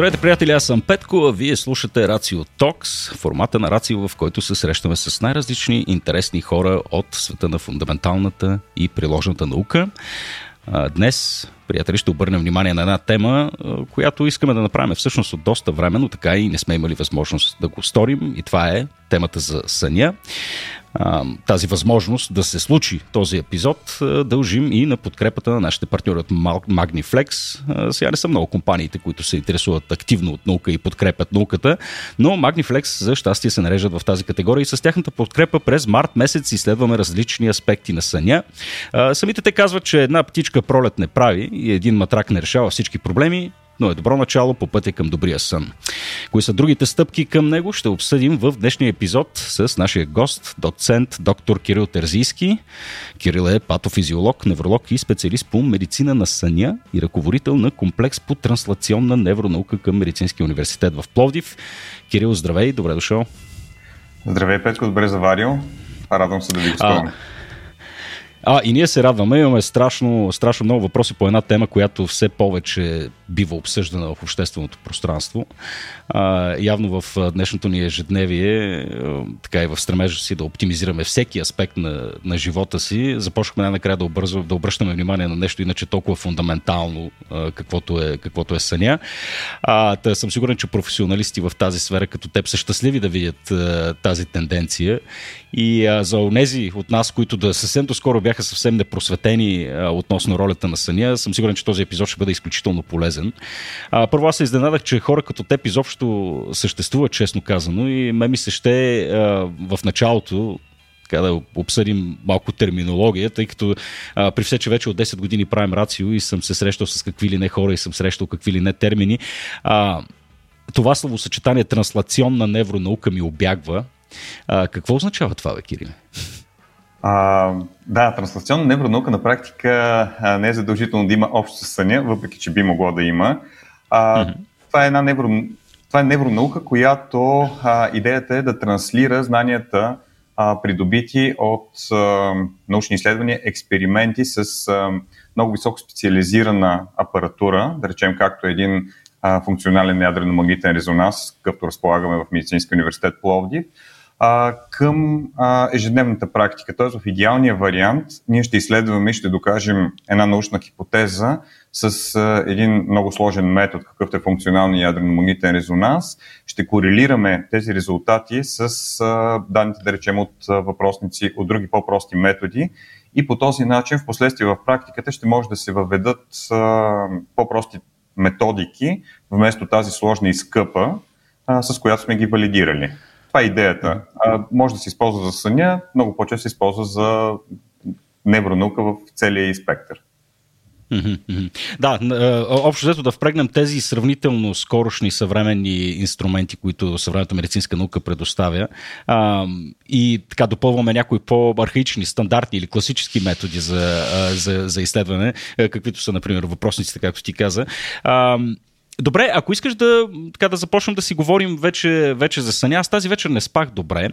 Здравейте, приятели, аз съм Петко, а вие слушате Рацио Токс, формата на Рацио, в който се срещаме с най-различни интересни хора от света на фундаменталната и приложната наука. Днес, приятели, ще обърнем внимание на една тема, която искаме да направим всъщност от доста време, но така и не сме имали възможност да го сторим и това е темата за съня тази възможност да се случи този епизод дължим и на подкрепата на нашите партньори от Magniflex. Сега не са много компаниите, които се интересуват активно от наука и подкрепят науката, но Magniflex за щастие се нареждат в тази категория и с тяхната подкрепа през март месец изследваме различни аспекти на съня. Самите те казват, че една птичка пролет не прави и един матрак не решава всички проблеми но е добро начало по пътя към добрия сън. Кои са другите стъпки към него, ще обсъдим в днешния епизод с нашия гост, доцент доктор Кирил Терзийски. Кирил е патофизиолог, невролог и специалист по медицина на съня и ръководител на комплекс по транслационна невронаука към Медицинския университет в Пловдив. Кирил, здравей, добре дошъл. Здравей, Петко, добре заварил. Радвам се да ви гостувам. А, и ние се радваме. Имаме страшно, страшно много въпроси по една тема, която все повече бива обсъждана в общественото пространство. Явно в днешното ни ежедневие, така и в стремежа си да оптимизираме всеки аспект на, на живота си, започнахме най-накрая да, обързва, да обръщаме внимание на нещо иначе толкова фундаментално, каквото е, каквото е съня. А, тъй съм сигурен, че професионалисти в тази сфера като теб са щастливи да видят тази тенденция. И а, за онези от нас, които да съвсем доскоро бяха съвсем непросветени а, относно ролята на съня, съм сигурен, че този епизод ще бъде изключително полезен. А, първо аз се изненадах, че хора като теб изобщо съществуват, честно казано, и ме ми се ще а, в началото така да обсъдим малко терминология, тъй като а, при все, че вече от 10 години правим рацио и съм се срещал с какви ли не хора и съм срещал какви ли не термини. А, това словосъчетание транслационна невронаука ми обягва. А, какво означава това, бе, Кириле? А, да, транслационна невронаука на практика а, не е задължително да има общо с съня, въпреки че би могло да има. А, mm-hmm. Това е една невро, това е невронаука, която а, идеята е да транслира знанията, а, придобити от а, научни изследвания, експерименти с а, много високо специализирана апаратура, да речем както един а, функционален ядрено-магнитен резонанс, какъвто разполагаме в Медицинския университет Пловдив, а, към а, ежедневната практика. Т.е. в идеалния вариант ние ще изследваме и ще докажем една научна хипотеза с а, един много сложен метод, какъвто е функционалния ядрено-магнитен резонанс. Ще корелираме тези резултати с а, данните, да речем, от а, въпросници, от други по-прости методи и по този начин в последствие в практиката ще може да се въведат а, по-прости методики вместо тази сложна и скъпа, а, с която сме ги валидирали. Това е идеята. А, може да се използва за съня, много по-често се използва за невронаука в целия и спектър. Да, общо взето да впрегнем тези сравнително скорошни съвременни инструменти, които съвременната медицинска наука предоставя и така допълваме някои по-архаични, стандартни или класически методи за, за, за изследване, каквито са, например, въпросниците, както ти каза. Добре, ако искаш да, така, да започнем да си говорим вече, вече за съня, аз тази вечер не спах добре.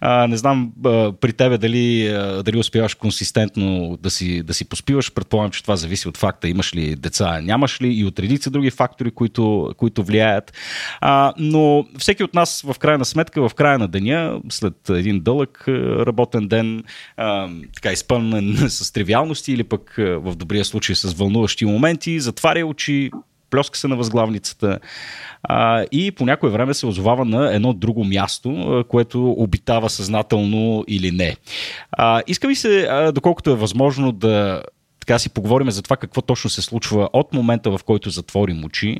А, не знам а, при тебе дали, а, дали успяваш консистентно да си, да си поспиваш. Предполагам, че това зависи от факта имаш ли деца, нямаш ли и от редица други фактори, които, които влияят. А, но всеки от нас в крайна сметка, в края на деня, след един дълъг работен ден, а, така изпълнен с тривиалности или пък в добрия случай с вълнуващи моменти, затваря очи, плеска се на възглавницата а, и по някое време се озовава на едно друго място, което обитава съзнателно или не. А, иска ми се, а, доколкото е възможно да така си поговорим за това какво точно се случва от момента, в който затворим очи,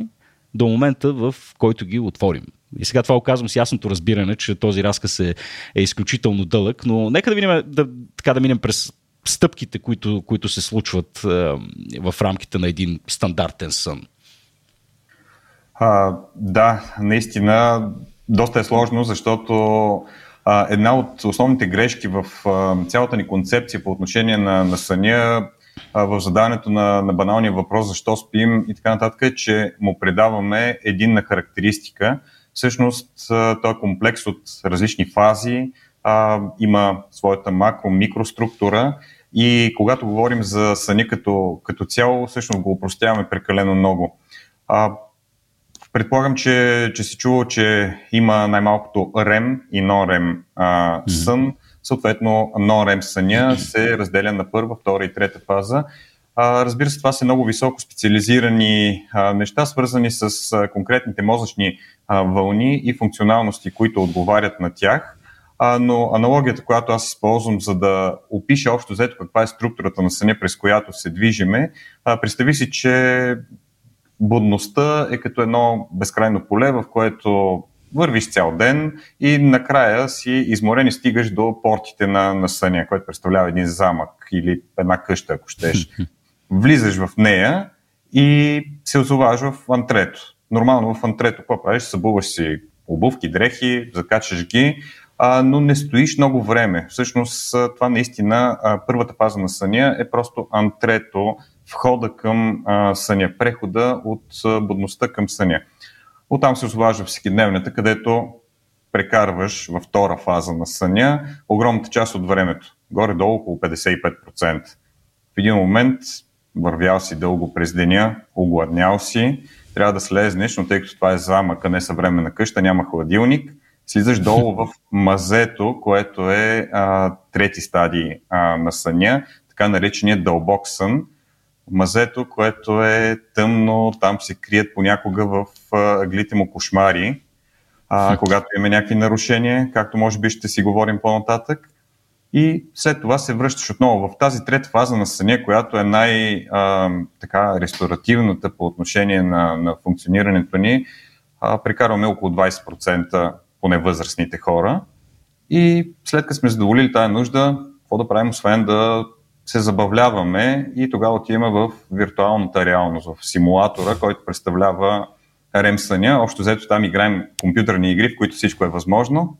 до момента, в който ги отворим. И сега това оказвам с ясното разбиране, че този разказ е, е изключително дълъг, но нека да минем, да, така да минем през стъпките, които, които се случват е, в рамките на един стандартен сън. А, да, наистина доста е сложно, защото а, една от основните грешки в а, цялата ни концепция по отношение на, на съня а, в задаването на, на баналния въпрос защо спим и така нататък е, че му предаваме единна характеристика. Всъщност той е комплекс от различни фази, а, има своята макро-микроструктура и когато говорим за съня като, като цяло, всъщност го упростяваме прекалено много. А, Предполагам, че, че си чувал, че има най-малкото REM и non-REM а, сън. Съответно, non-REM съня се разделя на първа, втора и трета фаза. А, разбира се, това са много високо специализирани а, неща, свързани с а, конкретните мозъчни а, вълни и функционалности, които отговарят на тях. А, но аналогията, която аз използвам, за да опиша общо взето каква е структурата на съня, през която се движиме, а, представи си, че будността е като едно безкрайно поле, в което вървиш цял ден и накрая си изморен и стигаш до портите на, на съня, което представлява един замък или една къща, ако щеш. Влизаш в нея и се озоваш в антрето. Нормално в антрето, какво правиш? Събуваш си обувки, дрехи, закачаш ги, а, но не стоиш много време. Всъщност това наистина, а, първата фаза на съня е просто антрето, входа към а, съня, прехода от а, будността към съня. Оттам се освобожда всекидневната, където прекарваш във втора фаза на съня огромната част от времето. Горе-долу около 55%. В един момент вървял си дълго през деня, огладнял си, трябва да слезнеш, но тъй като това е замъка, не съвременна къща, няма хладилник, слизаш долу в мазето, което е а, трети стадий а, на съня, така наречения дълбок сън, мазето, което е тъмно, там се крият понякога в аглите му кошмари, а, когато имаме някакви нарушения, както може би ще си говорим по-нататък. И след това се връщаш отново в тази трета фаза на съня, която е най-ресторативната по отношение на, на функционирането ни. А, прекарваме около 20% поне възрастните хора. И след като сме задоволили тази нужда, какво да правим, освен да се забавляваме и тогава отиваме в виртуалната реалност, в симулатора, който представлява REM съня. Общо взето там играем компютърни игри, в които всичко е възможно.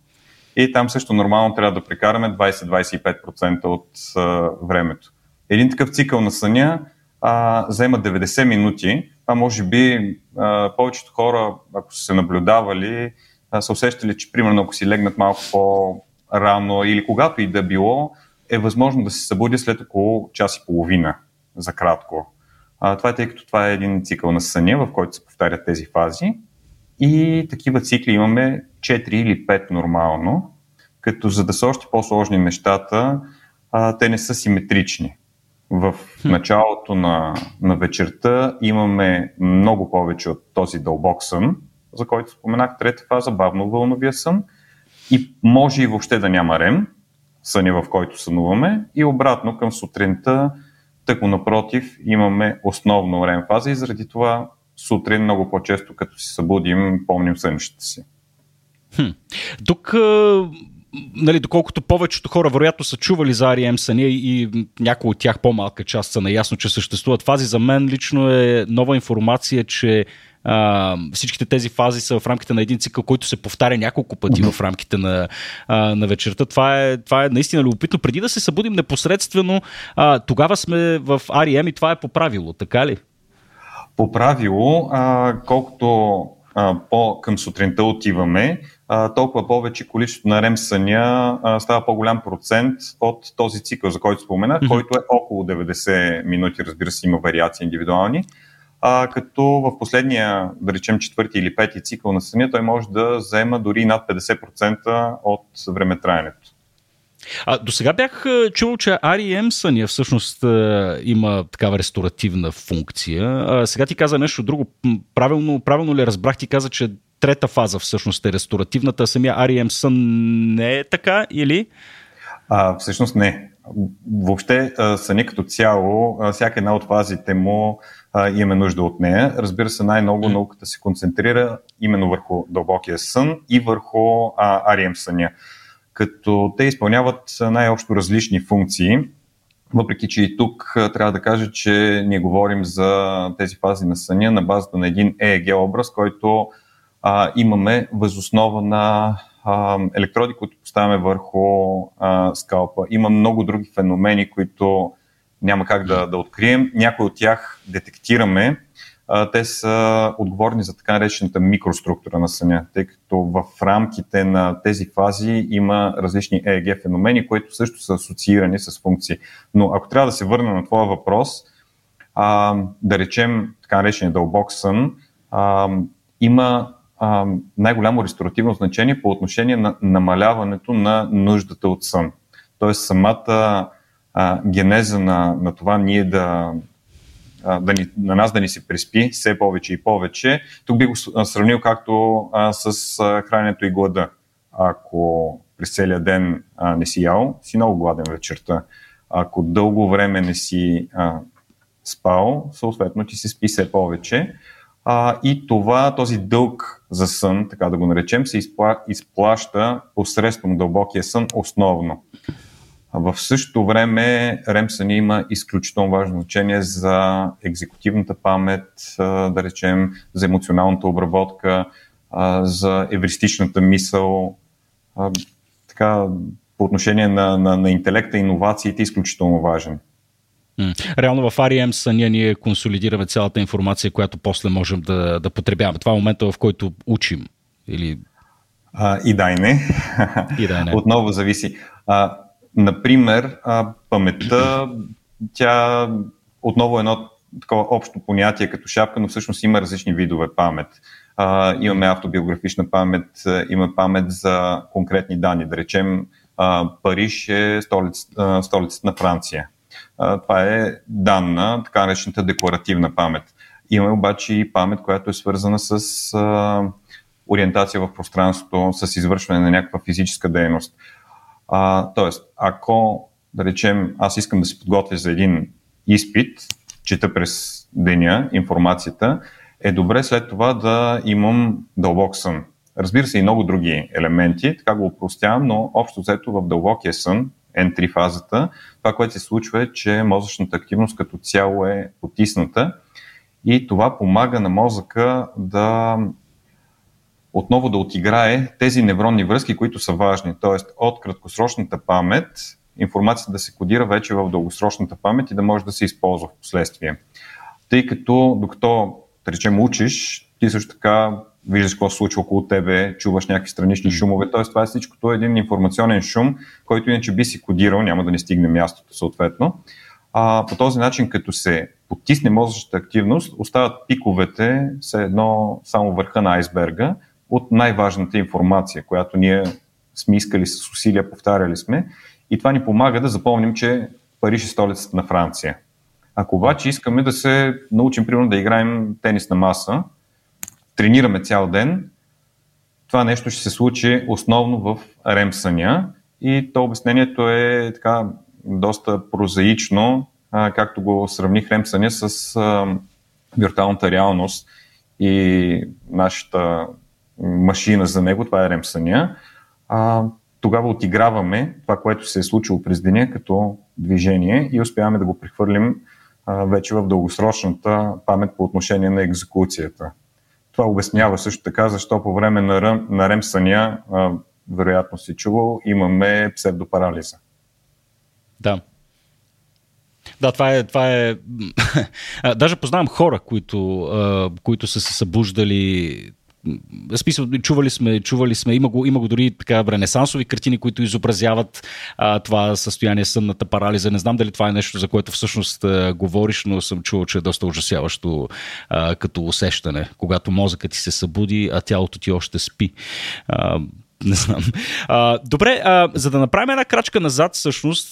И там също нормално трябва да прекараме 20-25% от а, времето. Един такъв цикъл на съня а, заема 90 минути. А може би а, повечето хора, ако са се наблюдавали, а, са усещали, че примерно ако си легнат малко по-рано или когато и да било, е възможно да се събуди след около час и половина, за кратко. А, това е тъй като това е един цикъл на съня, в който се повтарят тези фази. И такива цикли имаме 4 или 5 нормално, като за да са още по-сложни нещата, а, те не са симетрични. В началото на, на вечерта имаме много повече от този дълбок сън, за който споменах, трета фаза, бавно вълновия сън. И може и въобще да няма рем, съня, в който сънуваме, и обратно към сутринта, тъкмо напротив, имаме основно рем фаза и заради това сутрин много по-често, като си събудим, помним сънищата си. Хм. Тук нали, доколкото повечето хора вероятно са чували за REM съня и, и някои от тях по-малка част са наясно, че съществуват фази, за мен лично е нова информация, че а, всичките тези фази са в рамките на един цикъл, който се повтаря няколко пъти в рамките на, а, на вечерта. Това е, това е наистина любопитно. Преди да се събудим непосредствено, а, тогава сме в REM и това е по правило, така ли? По правило, а, колкото а, по към сутринта отиваме, а, толкова повече количеството на рем съня а, става по-голям процент от този цикъл, за който споменах, mm-hmm. който е около 90 минути, разбира се, има вариации индивидуални а, като в последния, да речем, четвърти или пети цикъл на съня, той може да взема дори над 50% от времетраенето. А, до сега бях чул, че REM съня всъщност има такава ресторативна функция. А, сега ти каза нещо друго. Правилно, правилно ли разбрах? Ти каза, че трета фаза всъщност е ресторативната, а самия REM сън не е така или? А, всъщност не. Въобще съня като цяло, всяка една от фазите му а, имаме нужда от нея. Разбира се, най-много науката се концентрира именно върху дълбокия сън и върху а, REM съня. Като те изпълняват най-общо различни функции, въпреки че и тук трябва да кажа, че ние говорим за тези фази на съня на базата на един EEG образ, който а, имаме възоснова на а, електроди, които поставяме върху а, скалпа. Има много други феномени, които няма как да, да открием. Някои от тях детектираме. Те са отговорни за така наречената микроструктура на съня, тъй като в рамките на тези фази има различни EEG феномени, които също са асоциирани с функции. Но ако трябва да се върна на твоя въпрос, да речем така наречения дълбок сън, има най-голямо ресторативно значение по отношение на намаляването на нуждата от сън. Тоест самата а, генеза на, на това ние да, а, да ни, на нас да ни се преспи все повече и повече. Тук би го сравнил както а, с а, храненето и глада. Ако през целия ден а, не си ял, си много гладен вечерта. Ако дълго време не си а, спал, съответно ти се спи все повече. А, и това, този дълг за сън, така да го наречем, се изпла, изплаща посредством дълбокия сън основно. В същото време REM сън има изключително важно значение за екзекутивната памет, да речем, за емоционалната обработка, за евристичната мисъл. Така, по отношение на, на, на интелекта иновациите, изключително важен. Реално в REM съня ние консолидираме цялата информация, която после можем да, да потребяваме. Това е момента, в който учим. Или... А, и да и не. И да и не. Отново зависи. А, например, паметта, тя отново е едно такова общо понятие като шапка, но всъщност има различни видове памет. Имаме автобиографична памет, има памет за конкретни данни. Да речем, Париж е столиц, а, столицата на Франция това е данна, така наречената декларативна памет. Имаме обаче и памет, която е свързана с а, ориентация в пространството, с извършване на някаква физическа дейност. А, тоест, ако, да речем, аз искам да се подготвя за един изпит, чета през деня информацията, е добре след това да имам дълбок сън. Разбира се и много други елементи, така го упростявам, но общо взето в дълбокия сън N3 фазата, това, което се случва е, че мозъчната активност като цяло е потисната и това помага на мозъка да отново да отиграе тези невронни връзки, които са важни. Тоест от краткосрочната памет информацията да се кодира вече в дългосрочната памет и да може да се използва в последствие. Тъй като докато, да речем, учиш, ти също така виждаш какво се случва около тебе, чуваш някакви странични шумове. Тоест, това е всичкото е един информационен шум, който иначе би си кодирал, няма да не стигне мястото съответно. А, по този начин, като се потисне мозъчната активност, остават пиковете, все едно само върха на айсберга от най-важната информация, която ние сме искали с усилия, повтаряли сме. И това ни помага да запомним, че Париж е столицата на Франция. Ако обаче искаме да се научим, примерно, да играем тенис на маса, тренираме цял ден, това нещо ще се случи основно в REM съня и то обяснението е така доста прозаично, както го сравних REM съня с а, виртуалната реалност и нашата машина за него, това е REM съня. А, тогава отиграваме това, което се е случило през деня като движение и успяваме да го прехвърлим а, вече в дългосрочната памет по отношение на екзекуцията. Това обяснява също така защо по време на, ръм, на рем съня, а, вероятно си чувал, имаме псевдопарализа. Да. Да, това е. Това е... Даже познавам хора, които, които са се събуждали смисъл, чували сме, чували сме, има го, има го дори така ренесансови картини, които изобразяват а, това състояние сънната парализа. Не знам дали това е нещо, за което всъщност а, говориш, но съм чувал, че е доста ужасяващо а, като усещане, когато мозъкът ти се събуди, а тялото ти още спи. А, не знам. А, добре, а, за да направим една крачка назад, всъщност,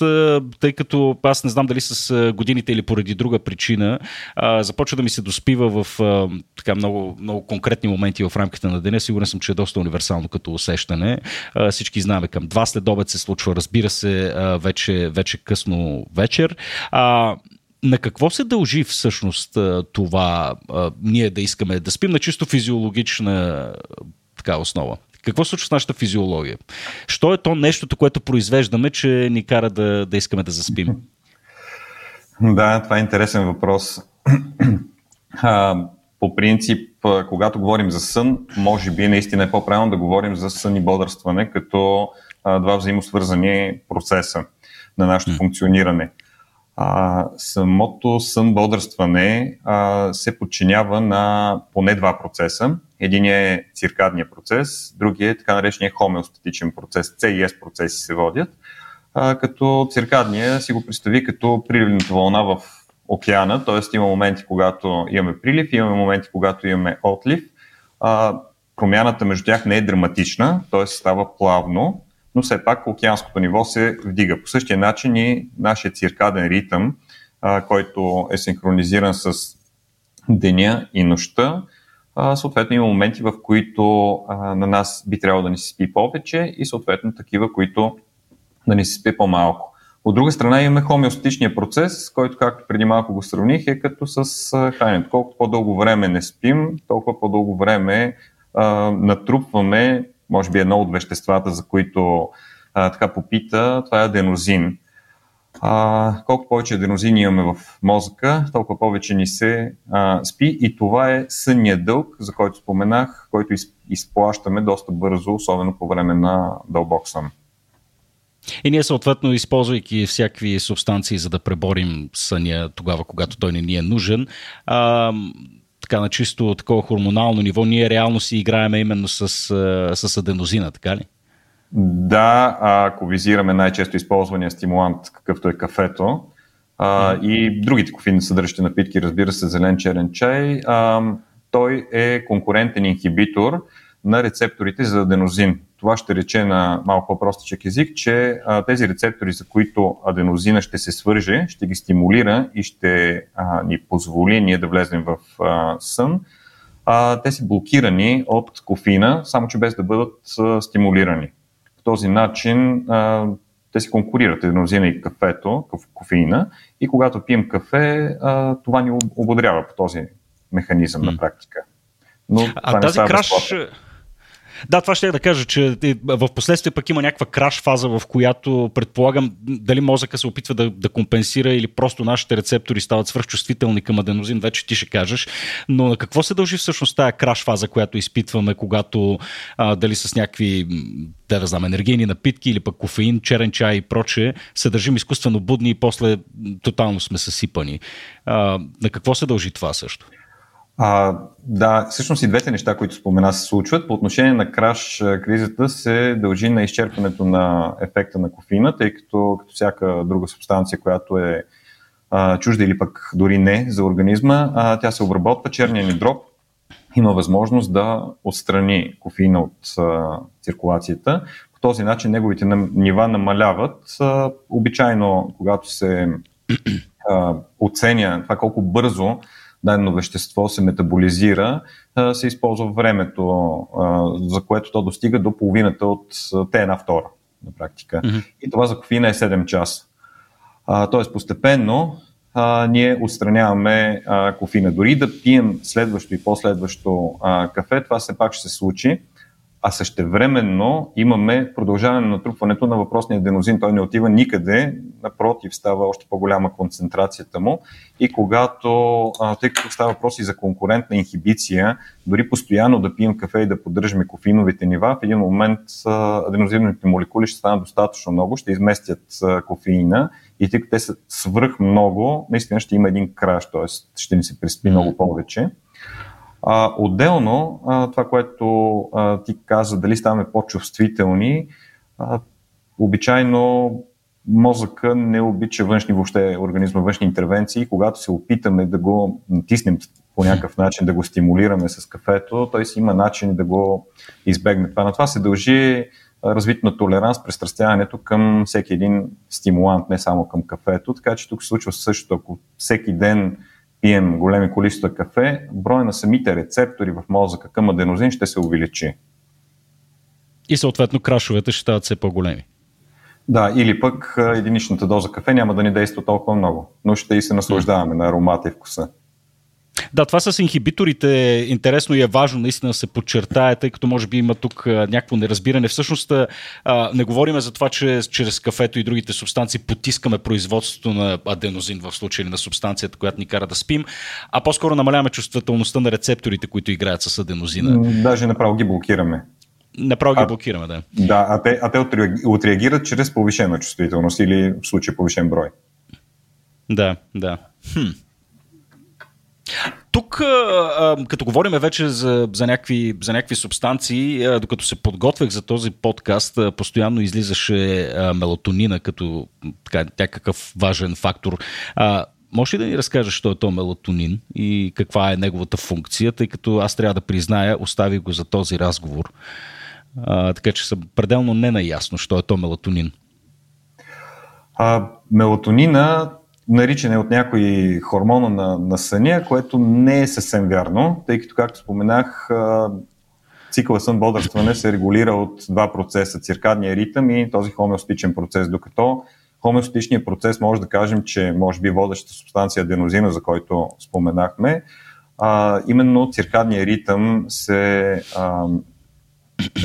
тъй като аз не знам дали с годините или поради друга причина, а, започва да ми се доспива в а, така много, много конкретни моменти в рамките на деня. Сигурен съм, че е доста универсално като усещане. А, всички знаем към два след обед се случва, разбира се, а, вече, вече късно вечер. А, на какво се дължи всъщност това а, ние да искаме да спим на чисто физиологична така основа? Какво случва с нашата физиология? Що е то нещото, което произвеждаме, че ни кара да, да искаме да заспим? Да, това е интересен въпрос. По принцип, когато говорим за сън, може би наистина е по-правилно да говорим за сън и бодърстване като два взаимосвързани процеса на нашето функциониране. А, самото сън-бодрстване а, се подчинява на поне два процеса. Един е циркадния процес, другия е така наречения хомеостатичен процес. CIS процеси се водят. А, като циркадния си го представи като приливната вълна в океана, т.е. има моменти, когато имаме прилив, имаме моменти, когато имаме отлив. а, промяната между тях не е драматична, т.е. става плавно, но все пак океанското ниво се вдига. По същия начин и нашия циркаден ритъм, а, който е синхронизиран с деня и нощта, а, съответно има моменти, в които а, на нас би трябвало да ни се спи повече и съответно такива, които да ни се спи по-малко. От друга страна имаме хомеостатичния процес, който, както преди малко го сравних, е като с храненето. Колкото по-дълго време не спим, толкова по-дълго време а, натрупваме, може би едно от веществата, за които а, така попита, това е аденозин. А, колкото повече аденозин имаме в мозъка, толкова повече ни се а, спи и това е сънния дълг, за който споменах, който из, изплащаме доста бързо, особено по време на дълбок сън. И ние съответно, използвайки всякакви субстанции, за да преборим съня тогава, когато той не ни е нужен, а, така на чисто такова хормонално ниво, ние реално си играеме именно с, с аденозина, така ли? Да, ако визираме най-често използвания стимулант, какъвто е кафето, а, и другите кофеин съдържащи напитки, разбира се, зелен черен чай, а, той е конкурентен инхибитор на рецепторите за аденозин. Това ще рече на малко по-простичък език, че а, тези рецептори, за които аденозина ще се свърже, ще ги стимулира и ще а, ни позволи ние да влезем в а, сън, а, те са блокирани от кофеина, само че без да бъдат а, стимулирани. По този начин а, те си конкурират аденозина и кафето, кофеина, и когато пием кафе, а, това ни ободрява по този механизъм на практика. Но а тази краш, безплатно. Да, това ще я да кажа, че в последствие пък има някаква краш фаза, в която предполагам дали мозъка се опитва да, да компенсира или просто нашите рецептори стават свръхчувствителни към аденозин, вече ти ще кажеш. Но на какво се дължи всъщност тая краш фаза, която изпитваме, когато а, дали с някакви да, да знам, енергийни напитки или пък кофеин, черен чай и прочее, се държим изкуствено будни и после тотално сме съсипани. А, на какво се дължи това също? А, да, всъщност и двете неща, които спомена, се случват. По отношение на краш кризата се дължи на изчерпването на ефекта на кофеина, тъй като като всяка друга субстанция, която е а, чужда или пък дори не за организма, а, тя се обработва. Черния ни дроб има възможност да отстрани кофеина от а, циркулацията. По този начин неговите нива намаляват. А, обичайно, когато се а, оценя това колко бързо дадено вещество се метаболизира, се използва времето, за което то достига до половината от те една втора на практика. Mm-hmm. И това за кофеина е 7 часа. Тоест постепенно а, ние отстраняваме а, кофеина. Дори да пием следващо и последващо а, кафе, това все пак ще се случи а същевременно имаме продължаване на натрупването на въпросния аденозин. Той не отива никъде, напротив, става още по-голяма концентрацията му. И когато, тъй като става въпрос и за конкурентна инхибиция, дори постоянно да пием кафе и да поддържаме кофеиновите нива, в един момент аденозиновите молекули ще станат достатъчно много, ще изместят кофеина и тъй като те са свръх много, наистина ще има един краш, т.е. ще ни се приспи много повече. А, отделно, а, това, което а, ти каза, дали ставаме по-чувствителни, а, обичайно мозъка не обича външни въобще организма, външни интервенции. Когато се опитаме да го натиснем по някакъв начин, да го стимулираме с кафето, той си има начин да го избегне. Това на това се дължи развит на толеранс, престрастяването към всеки един стимулант, не само към кафето. Така че тук се случва също, ако всеки ден пием големи количества кафе, броя на самите рецептори в мозъка към аденозин ще се увеличи. И съответно крашовете ще стават все по-големи. Да, или пък единичната доза кафе няма да ни действа толкова много, но ще и се наслаждаваме на аромата и вкуса. Да, това с инхибиторите е интересно и е важно наистина да се подчертае, тъй като може би има тук някакво неразбиране. Всъщност а, не говорим за това, че чрез кафето и другите субстанции потискаме производството на аденозин в случай на субстанцията, която ни кара да спим, а по-скоро намаляваме чувствителността на рецепторите, които играят с аденозина. Даже направо ги блокираме. Направо ги блокираме, да. Да, а те, а те отреагират чрез повишена чувствителност или в случай повишен брой. Да, да. Хм. Тук, като говорим вече за, за, някакви, за някакви субстанции, докато се подготвях за този подкаст, постоянно излизаше мелатонина като така, някакъв важен фактор. може ли да ни разкажеш, що е то мелатонин и каква е неговата функция, тъй като аз трябва да призная, оставих го за този разговор. А, така че съм пределно ненаясно, що е то мелатонин. А, мелатонина наричане от някои хормона на, на съня, което не е съвсем вярно, тъй като, както споменах, цикъла сън-бодрстване се регулира от два процеса циркадния ритъм и този хомеостичен процес, докато хомеостичният процес може да кажем, че може би водещата субстанция аденозина, за който споменахме, а, именно циркадния ритъм се а,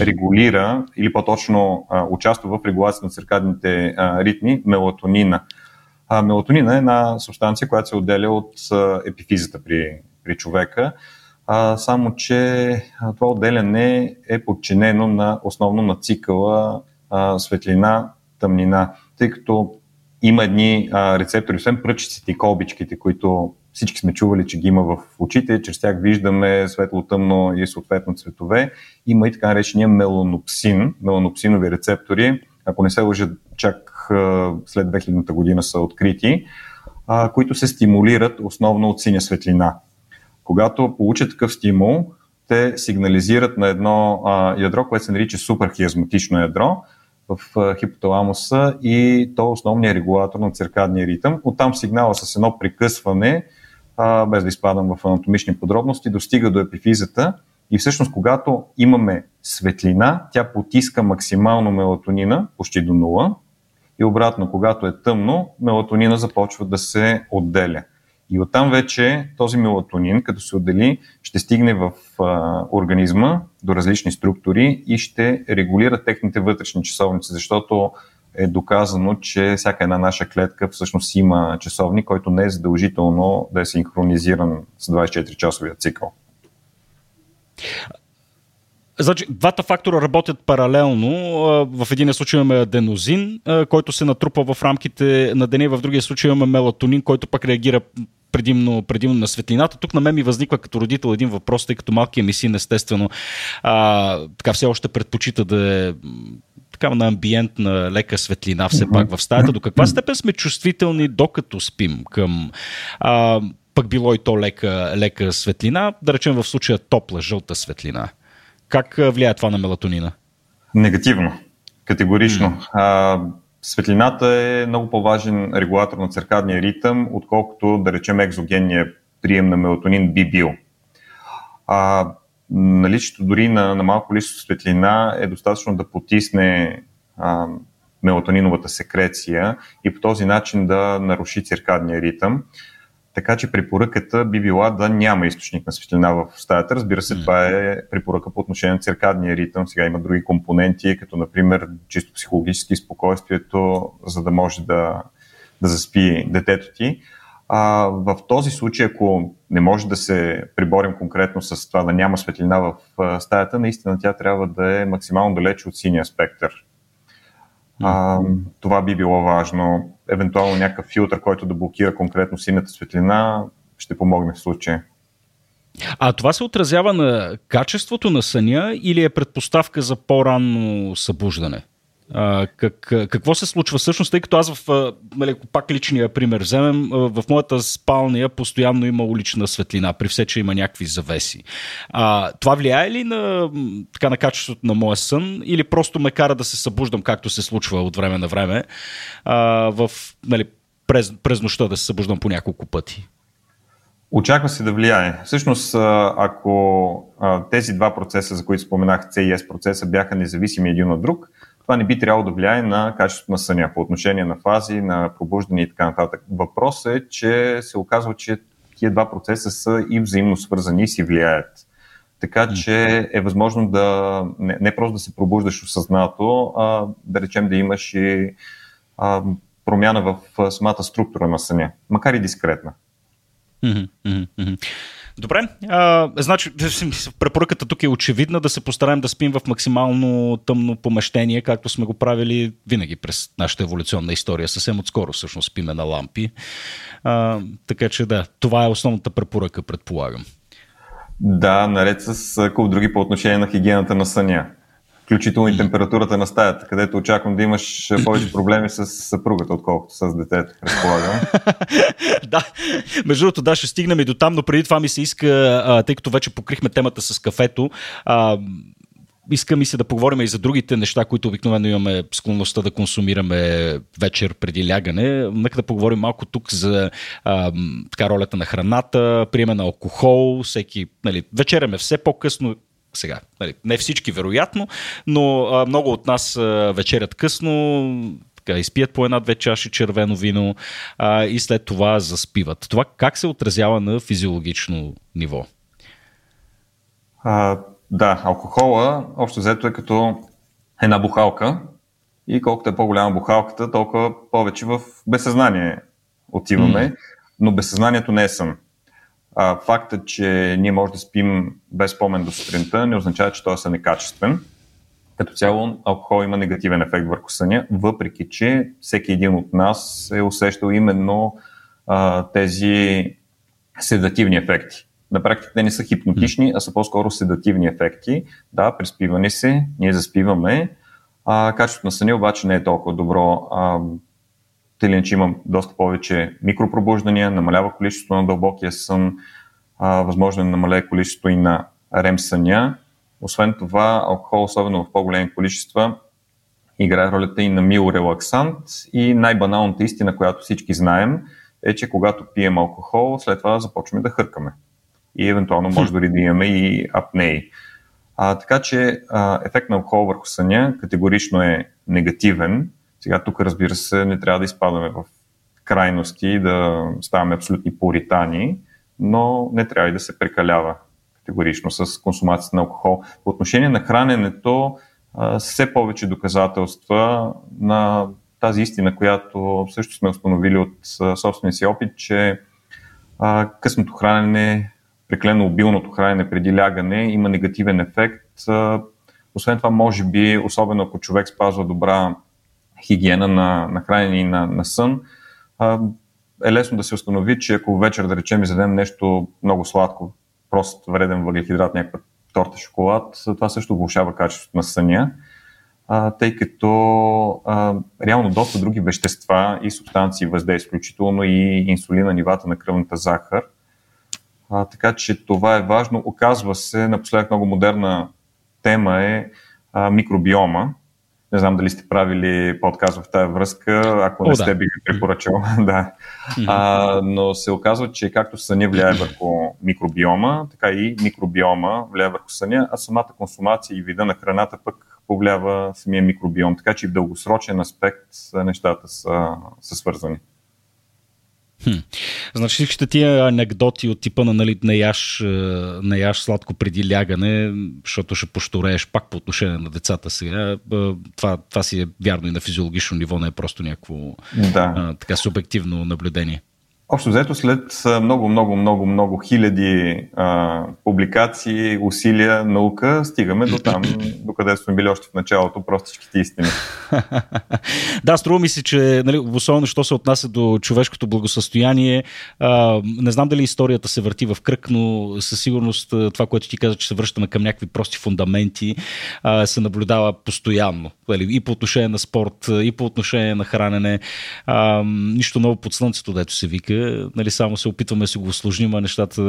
регулира или по-точно а, участва в регулация на циркадните а, ритми мелатонина. А, мелатонина е една субстанция, която се отделя от епифизата при, при човека, а, само че това отделяне е подчинено на основно на цикъла а, светлина-тъмнина, тъй като има едни а, рецептори, освен пръчиците и колбичките, които всички сме чували, че ги има в очите, чрез тях виждаме светло-тъмно и съответно цветове. Има и така наречения меланопсин, меланопсинови рецептори, ако не се лъжат, чак след 2000 година са открити, а, които се стимулират основно от синя светлина. Когато получат такъв стимул, те сигнализират на едно а, ядро, което се нарича суперхиазматично ядро в хипоталамуса и то е основният регулатор на циркадния ритъм. Оттам сигнала с едно прекъсване, без да изпадам в анатомични подробности, достига до епифизата и всъщност когато имаме светлина, тя потиска максимално мелатонина, почти до нула, и обратно, когато е тъмно, мелатонина започва да се отделя. И оттам вече този мелатонин, като се отдели, ще стигне в а, организма до различни структури и ще регулира техните вътрешни часовници, защото е доказано, че всяка една наша клетка всъщност има часовник, който не е задължително да е синхронизиран с 24-часовия цикъл. Значи, двата фактора работят паралелно. В един случай имаме аденозин, който се натрупа в рамките на деня, в другия случай имаме мелатонин, който пък реагира предимно, предимно на светлината. Тук на мен ми възниква като родител един въпрос, тъй като малкият ми син естествено а, така все още предпочита да е така на амбиент на лека светлина все пак в стаята. До каква степен сме чувствителни докато спим към а, пък било и то лека, лека светлина, да речем в случая топла, жълта светлина? Как влияе това на мелатонина? Негативно, категорично. Mm. А, светлината е много по-важен регулатор на циркадния ритъм, отколкото, да речем, екзогенния прием на мелатонин би бил. А, наличието дори на, на малко лично светлина е достатъчно да потисне а, мелатониновата секреция и по този начин да наруши циркадния ритъм. Така че препоръката би била да няма източник на светлина в стаята. Разбира се, това е препоръка по отношение на циркадния ритъм. Сега има други компоненти, като например чисто психологически спокойствието, за да може да, да заспи детето ти. А, в този случай, ако не може да се приборим конкретно с това да няма светлина в стаята, наистина тя трябва да е максимално далече от синия спектър. А, това би било важно. Евентуално някакъв филтър, който да блокира конкретно синята светлина, ще помогне в случая. А това се отразява на качеството на съня или е предпоставка за по-ранно събуждане? А, как, какво се случва всъщност, тъй като аз в, нали, пак личния пример вземем, в моята спалния постоянно има улична светлина, при все, че има някакви завеси. А, това влияе ли на, така, на качеството на моя сън или просто ме кара да се събуждам, както се случва от време на време, а, в, нали, през, през нощта да се събуждам по няколко пъти? Очаква се да влияе. Всъщност, ако тези два процеса, за които споменах, C и S процеса, бяха независими един от друг, това не би трябвало да влияе на качеството на съня по отношение на фази, на пробуждане и така нататък. Въпросът е, че се оказва, че тия два процеса са и взаимно свързани и си влияят. Така че е възможно да не, не просто да се пробуждаш осъзнато, а да речем да имаш и а, промяна в самата структура на съня, макар и дискретна. Mm-hmm, mm-hmm. Добре, а, значи препоръката тук е очевидна да се постараем да спим в максимално тъмно помещение, както сме го правили винаги през нашата еволюционна история. Съвсем отскоро всъщност спиме на лампи. А, така че да, това е основната препоръка, предполагам. Да, наред с куп други по отношение на хигиената на съня. Включително и температурата на стаята, където очаквам да имаш повече проблеми с съпругата, отколкото с детето, предполагам. да, между другото, да, ще стигнем и до там, но преди това ми се иска, тъй като вече покрихме темата с кафето, а, иска ми се да поговорим и за другите неща, които обикновено имаме склонността да консумираме вечер преди лягане. Нека да поговорим малко тук за а, така, ролята на храната, приема на алкохол, всеки, нали, вечеряме все по-късно, сега, нали, не всички вероятно, но а, много от нас а, вечерят късно, така, изпият по една-две чаши червено вино а, и след това заспиват. Това как се отразява на физиологично ниво? А, да, алкохола общо взето е като една бухалка и колкото е по-голяма бухалката, толкова повече в безсъзнание отиваме, mm. но безсъзнанието не е сън. А, фактът, че ние може да спим без спомен до сутринта, не означава, че сън е качествен. Като цяло, алкохол има негативен ефект върху съня, въпреки че всеки един от нас е усещал именно а, тези седативни ефекти. На практика те не са хипнотични, а са по-скоро седативни ефекти. Да, приспиване се, ние заспиваме, а качеството на съня обаче не е толкова добро. А, тъй че имам доста повече микропробуждания, намалява количеството на дълбокия сън, а, възможно е да намаляе количеството и на рем съня. Освен това, алкохол, особено в по-големи количества, играе ролята и на мил релаксант и най-баналната истина, която всички знаем, е, че когато пием алкохол, след това започваме да хъркаме. И евентуално може дори да имаме и апнеи. А, така че а, ефект на алкохол върху съня категорично е негативен, сега тук, разбира се, не трябва да изпадаме в крайности, да ставаме абсолютни пуритани, но не трябва и да се прекалява категорично с консумацията на алкохол. По отношение на храненето, все повече доказателства на тази истина, която също сме установили от собствения си опит, че късното хранене, преклено обилното хранене преди лягане има негативен ефект. Освен това, може би, особено ако човек спазва добра хигиена на, на хранене и на, на сън, а, е лесно да се установи, че ако вечер, да речем, изядем нещо много сладко, прост вреден въглехидрат, някаква торта, шоколад, това също влушава качеството на съня, а, тъй като а, реално доста други вещества и субстанции въздействат, включително и инсулина, нивата на кръвната захар. А, така че това е важно. Оказва се, напоследък много модерна тема е а, микробиома, не знам дали сте правили подкаст в тази връзка, ако не О, сте да. би ги препоръчал. да. а, но се оказва, че както съня влияе върху микробиома, така и микробиома влияе върху съня, а самата консумация и вида на храната пък повлиява самия микробиом. Така че и в дългосрочен аспект нещата са, са свързани. Хм. Значи всичките тия анекдоти от типа на нали, не, яш, не яш сладко преди лягане, защото ще пошторееш пак по отношение на децата сега. Е, това, това си е вярно и на физиологично ниво, не е просто някакво да. а, така субективно наблюдение. Общо взето след много, много, много, много хиляди а, публикации, усилия, наука, стигаме до там, до къде сме били още в началото, простичките истини. да, струва ми се, че нали, особено, що се отнася до човешкото благосъстояние, а, не знам дали историята се върти в кръг, но със сигурност това, което ти каза, че се връщаме към някакви прости фундаменти, а, се наблюдава постоянно. Нали, и по отношение на спорт, и по отношение на хранене. А, нищо ново под слънцето, дето се вика нали, само се опитваме да си го осложним, а нещата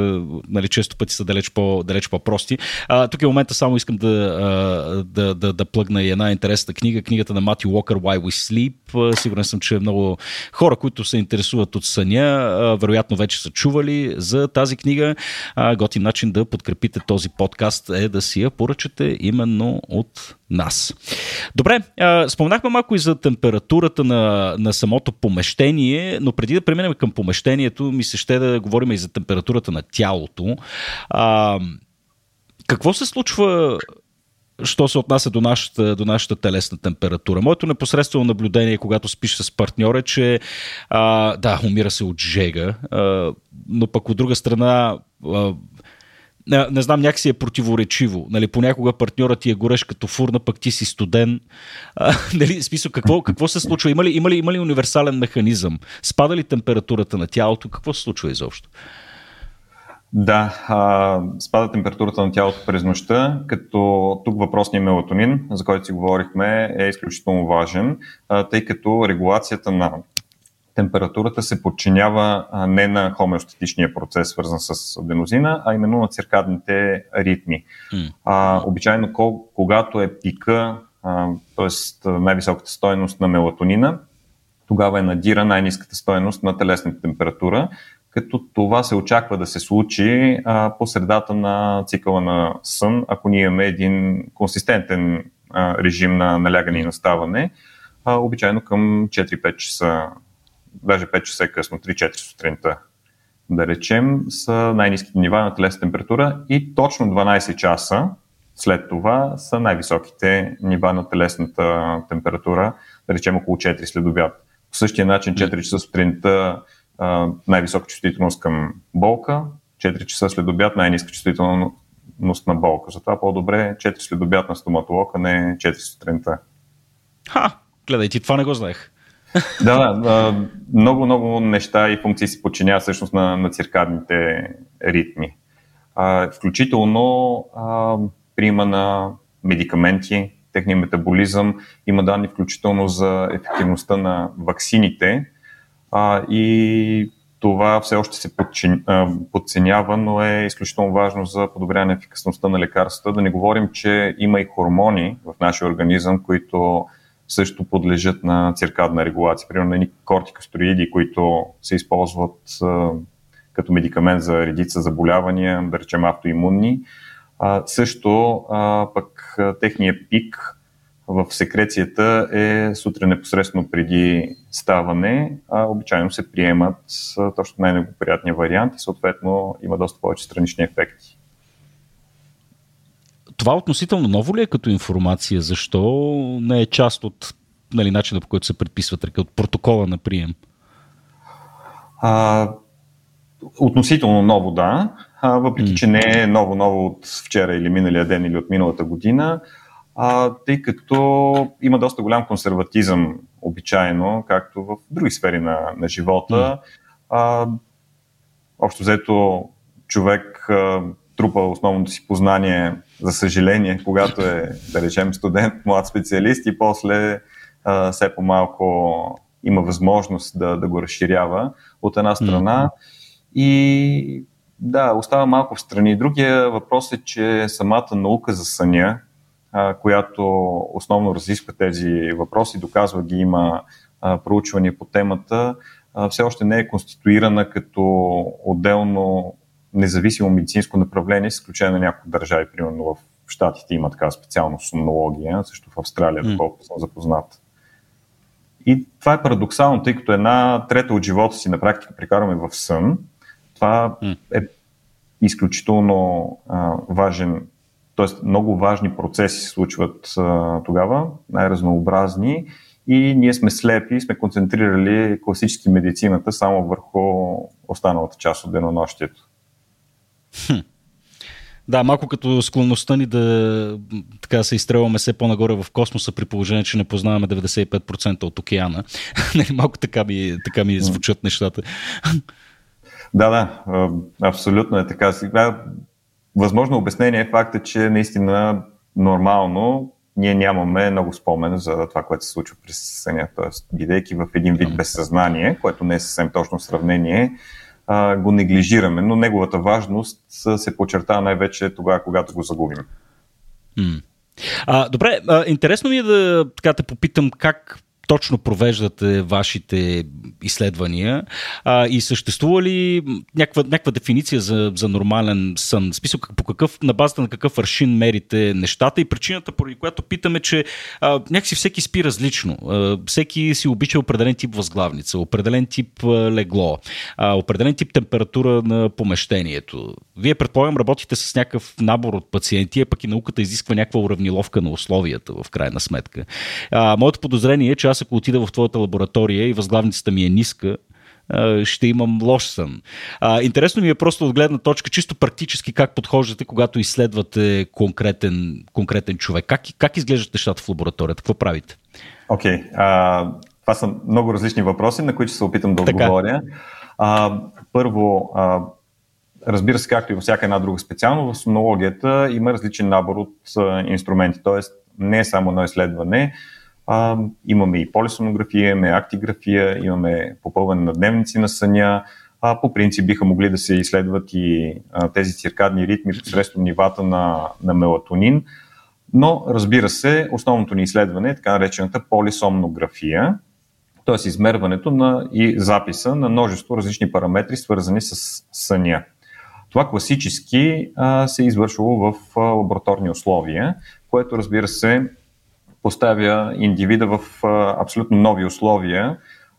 нали, често пъти са далеч, по, далеч по-прости. А, тук е момента само искам да, да, да, да плъгна и една интересна книга, книгата на Мати Уокър Why We Sleep. Сигурен съм, че много хора, които се интересуват от съня, вероятно вече са чували за тази книга. Готин начин да подкрепите този подкаст е да си я поръчате именно от нас. Добре, споменахме малко и за температурата на, на самото помещение, но преди да преминем към помещението, ми се ще да говорим и за температурата на тялото. А, какво се случва що се отнася до нашата, до нашата телесна температура. Моето непосредствено наблюдение, когато спиш с партньор е, че а, да, умира се от жега, а, но пък от друга страна а, не, не знам, някакси е противоречиво. Нали, понякога партньорът ти е горещ като фурна, пък ти си студен. А, нали, смисъл, какво, какво се случва? Има ли, има, ли, има ли универсален механизъм? Спада ли температурата на тялото? Какво се случва изобщо? Да, а, спада температурата на тялото през нощта, като тук въпросният мелатонин, за който си говорихме, е изключително важен, а, тъй като регулацията на температурата се подчинява не на хомеостатичния процес, свързан с аденозина, а именно на циркадните ритми. Mm. А, обичайно, когато е пика, т.е. най-високата стоеност на мелатонина, тогава е надира най-низката стоеност на телесната температура, като това се очаква да се случи а, по средата на цикъла на сън, ако ние имаме един консистентен а, режим на налягане и наставане, а, обичайно към 4-5 часа, даже 5 часа е късно, 3-4 сутринта, да речем, са най-низките нива на телесна температура и точно 12 часа след това са най-високите нива на телесната температура, да речем около 4 след обяд. По същия начин 4 часа сутринта най-висока чувствителност към болка, 4 часа след обяд най-ниска чувствителност на болка. Затова по-добре 4 след обяд на стоматолог, а не 4 сутринта. Ха, гледай, ти това не го знаех. Да, да, много, много неща и функции се подчиняват всъщност на, на циркадните ритми. А, включително а, приема на медикаменти, техния метаболизъм, има данни включително за ефективността на ваксините, а, и това все още се подценява, но е изключително важно за подобряване на ефикасността на лекарствата. Да не говорим, че има и хормони в нашия организъм, които също подлежат на циркадна регулация. Примерно на кортикостероиди, които се използват а, като медикамент за редица заболявания, да речем автоимунни. А, също а, пък техния пик в секрецията е сутрин непосредствено преди ставане, а обичайно се приемат точно най-неблагоприятния вариант и съответно има доста повече странични ефекти. Това относително ново ли е като информация? Защо не е част от нали, начина по който се предписва така, от протокола на прием? А, относително ново, да. А, въпреки, че не е ново-ново от вчера или миналия ден или от миналата година а, тъй като има доста голям консерватизъм обичайно, както в други сфери на, на живота. А, общо взето човек а, трупа основното си познание, за съжаление, когато е, да речем, студент, млад специалист и после а, все по-малко има възможност да, да го разширява от една страна. И да, остава малко в страни. Другия въпрос е, че самата наука за съня, която основно разисква тези въпроси, доказва ги, има проучвания по темата, все още не е конституирана като отделно независимо медицинско направление, с изключение на някои държави, примерно в Штатите има така специална сомнология, също в Австралия, доколкото съм запознат. И това е парадоксално, тъй като една трета от живота си на практика прекарваме в сън. Това е изключително а, важен т.е. много важни процеси се случват а, тогава, най-разнообразни и ние сме слепи, сме концентрирали класически медицината само върху останалата част от денонощието. Хм. Да, малко като склонността ни да така се изстрелваме все по-нагоре в космоса при положение, че не познаваме 95% от океана. Нали, малко така ми, така ми звучат нещата. Да, да, абсолютно е така. Сега Възможно обяснение е факта, че наистина нормално ние нямаме много спомен за това, което се случва през съня. Тоест, бидейки в един вид безсъзнание, което не е съвсем точно сравнение, а, го неглижираме, но неговата важност се подчертава най-вече тогава, когато го загубим. А, добре, а, интересно ми е да така те попитам как точно провеждате вашите изследвания а, и съществува ли някаква, някаква дефиниция за, за нормален сън? Списък по какъв, на базата на какъв аршин мерите нещата и причината, поради която питаме, че а, някакси всеки спи различно. А, всеки си обича определен тип възглавница, определен тип легло, а, определен тип температура на помещението. Вие, предполагам, работите с някакъв набор от пациенти, а пък и науката изисква някаква уравниловка на условията в крайна сметка. А, моето подозрение е, че аз ако отида в твоята лаборатория и възглавницата ми е ниска, ще имам лош сън. А, интересно ми е просто от гледна точка, чисто практически как подхождате, когато изследвате конкретен, конкретен човек. Как, как изглеждат нещата в лабораторията? Какво правите? Окей. Okay. това са много различни въпроси, на които ще се опитам да отговоря. А, първо, а, разбира се, както и във всяка една друга специално, в сонологията има различен набор от инструменти, т.е. не е само едно изследване, а, имаме и полисонография, имаме актиграфия, имаме попълване на дневници на съня, а, по принцип биха могли да се изследват и а, тези циркадни ритми посредством нивата на, на мелатонин. Но, разбира се, основното ни изследване е така наречената полисомнография, т.е. измерването на и записа на множество различни параметри, свързани с съня. Това класически а, се е извършвало в а, лабораторни условия, което разбира се поставя индивида в а, абсолютно нови условия,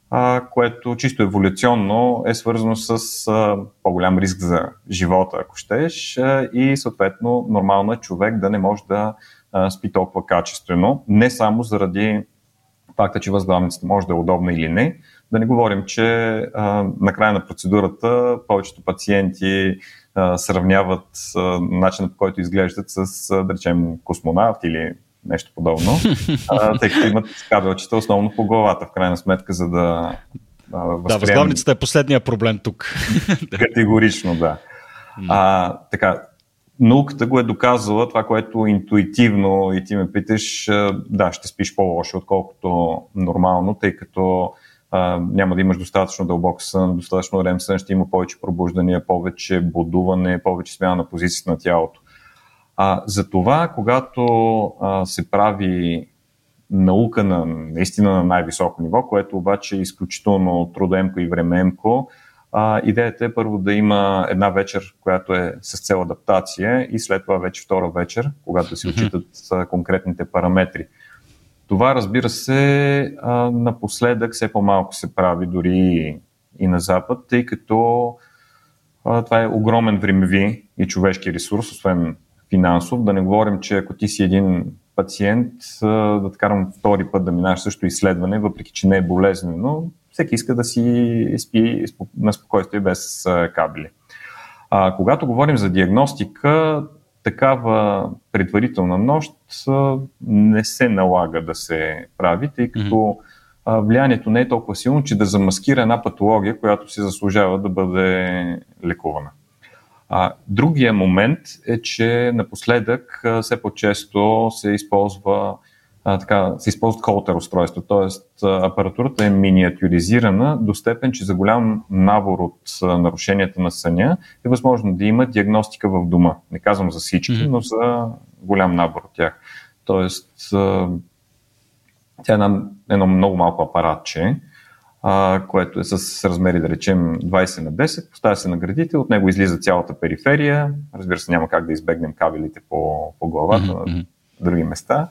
а, което чисто еволюционно е свързано с а, по-голям риск за живота, ако щеш, а, и съответно нормално е човек да не може да а, спи толкова качествено, не само заради факта, че възглавницата може да е удобна или не. Да не говорим, че а, на края на процедурата повечето пациенти а, сравняват а, начинът по който изглеждат с, а, да речем, космонавт или нещо подобно, а, тъй като имат кабелчета основно по главата, в крайна сметка, за да. А, Да, възглавницата е последния проблем тук. Категорично, да. А, така, науката го е доказала, това, което интуитивно и ти ме питаш, да, ще спиш по-лошо, отколкото нормално, тъй като а, няма да имаш достатъчно дълбок сън, достатъчно рем сън, ще има повече пробуждания, повече будуване, повече смяна на позицията на тялото. А, за това, когато а, се прави наука на наистина на най-високо ниво, което обаче е изключително трудоемко и времеемко, а, идеята е първо да има една вечер, която е с цел адаптация и след това вече втора вечер, когато се отчитат конкретните параметри. Това, разбира се, а, напоследък все по-малко се прави дори и на Запад, тъй като а, това е огромен времеви и човешки ресурс, освен финансов. Да не говорим, че ако ти си един пациент, да карам втори път да минаш също изследване, въпреки че не е болезнено, всеки иска да си спи на спокойствие без кабели. А, когато говорим за диагностика, такава предварителна нощ не се налага да се прави, тъй като влиянието не е толкова силно, че да замаскира една патология, която си заслужава да бъде лекувана. А, другия момент е, че напоследък все по-често се използва а, така, се използват холтер устройства, т.е. апаратурата е миниатюризирана до степен, че за голям набор от нарушенията на съня е възможно да има диагностика в дома. Не казвам за всички, mm-hmm. но за голям набор от тях. Тоест, тя е едно много малко апаратче, а, което е с размери, да речем, 20 на 10, поставя се на градите, от него излиза цялата периферия, разбира се, няма как да избегнем кабелите по, по главата mm-hmm. на други места.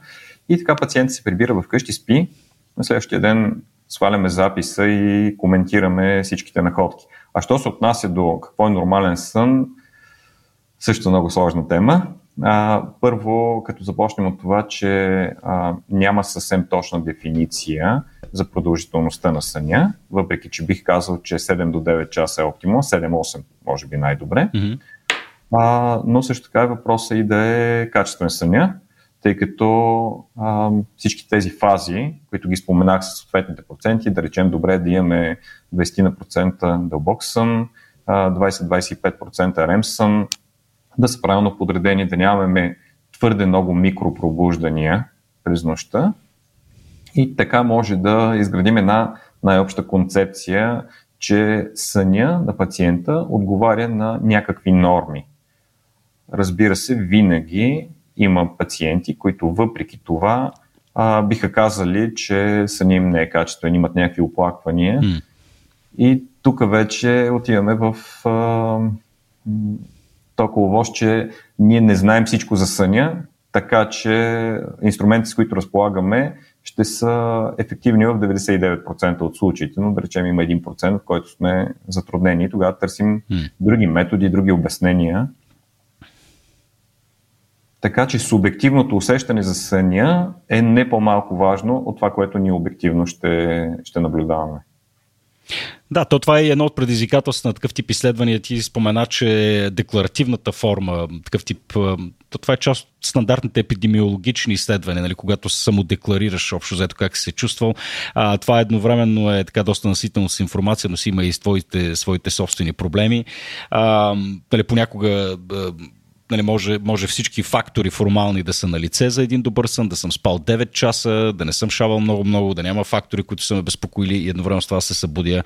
И така пациент се прибира вкъщи, спи, на следващия ден сваляме записа и коментираме всичките находки. А що се отнася до какво е нормален сън, също много сложна тема. А, първо, като започнем от това, че а, няма съвсем точна дефиниция за продължителността на съня, въпреки че бих казал, че 7 до 9 часа е оптимум, 7-8 може би най-добре. Mm-hmm. А, но също така е въпросът и да е качествен съня, тъй като а, всички тези фази, които ги споменах с съответните проценти, да речем добре да имаме 20% дълбок сън, 20-25% REM сън, да са правилно подредени, да нямаме твърде много микропробуждания през нощта. И така може да изградим една най-обща концепция, че съня на пациента отговаря на някакви норми. Разбира се, винаги има пациенти, които въпреки това а, биха казали, че съня им не е качествен, имат някакви оплаквания. Mm. И тук вече отиваме в а, толкова лош, че ние не знаем всичко за съня, така че инструменти, с които разполагаме, ще са ефективни в 99% от случаите, но да речем има 1%, в който сме затруднени. Тогава търсим други методи, други обяснения така че субективното усещане за съня е не по-малко важно от това, което ние обективно ще, ще наблюдаваме. Да, то това е едно от предизвикателства на такъв тип изследвания. Ти спомена, че декларативната форма, такъв тип то това е част от стандартните епидемиологични изследвания, нали, когато самодекларираш общо взето как си се чувствал. А, това едновременно е така доста насително с информация, но си има и своите, своите собствени проблеми. А, нали, понякога нали, може, може всички фактори формални да са на лице за един добър сън, да съм спал 9 часа, да не съм шавал много-много, да няма фактори, които са ме безпокоили и едновременно с това се събудя,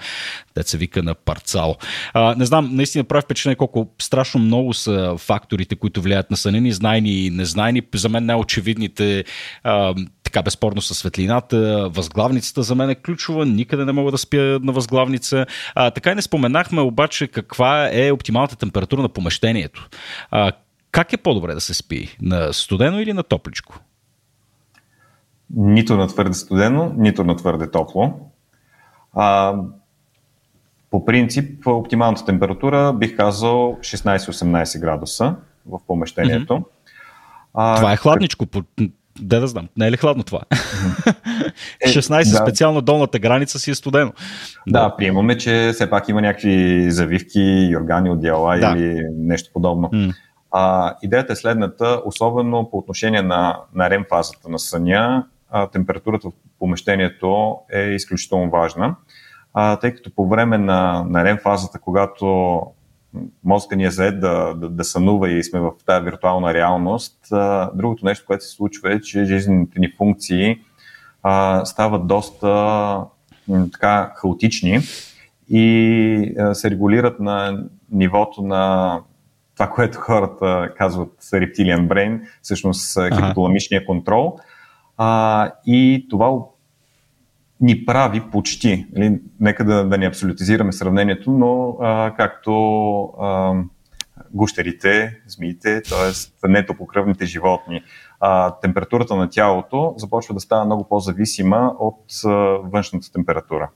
се вика на парцал. А, не знам, наистина прави впечатление колко страшно много са факторите, които влияят на съня ни, знайни и незнайни. За мен най-очевидните а, така безспорно със светлината. Възглавницата за мен е ключова. Никъде не мога да спя на възглавница. А, така и не споменахме обаче каква е оптималната температура на помещението. А, как е по-добре да се спи? На студено или на топличко? Нито на твърде студено, нито на твърде топло. А, по принцип, оптималната температура бих казал 16-18 градуса в помещението. Mm-hmm. А, това е хладничко. Да, да знам. Не е ли хладно това? Е, 16 да. специално долната граница си е студено. Да, да, приемаме, че все пак има някакви завивки, органи от дела да. или нещо подобно. Mm. А, идеята е следната, особено по отношение на, на REM фазата на съня, а, температурата в помещението е изключително важна, а, тъй като по време на, на REM фазата, когато мозъка ни е заед да, да, да сънува и сме в тази виртуална реалност, другото нещо, което се случва е, че жизнените ни функции а, стават доста така хаотични и а, се регулират на нивото на това, което хората казват рептилиан брейн, всъщност хипоталамичния контрол. А, и това ни прави почти, нали, нека да, да не абсолютизираме сравнението, но а, както а, гущерите, змиите, т.е. нетопокръвните животни, а, температурата на тялото започва да става много по-зависима от а, външната температура.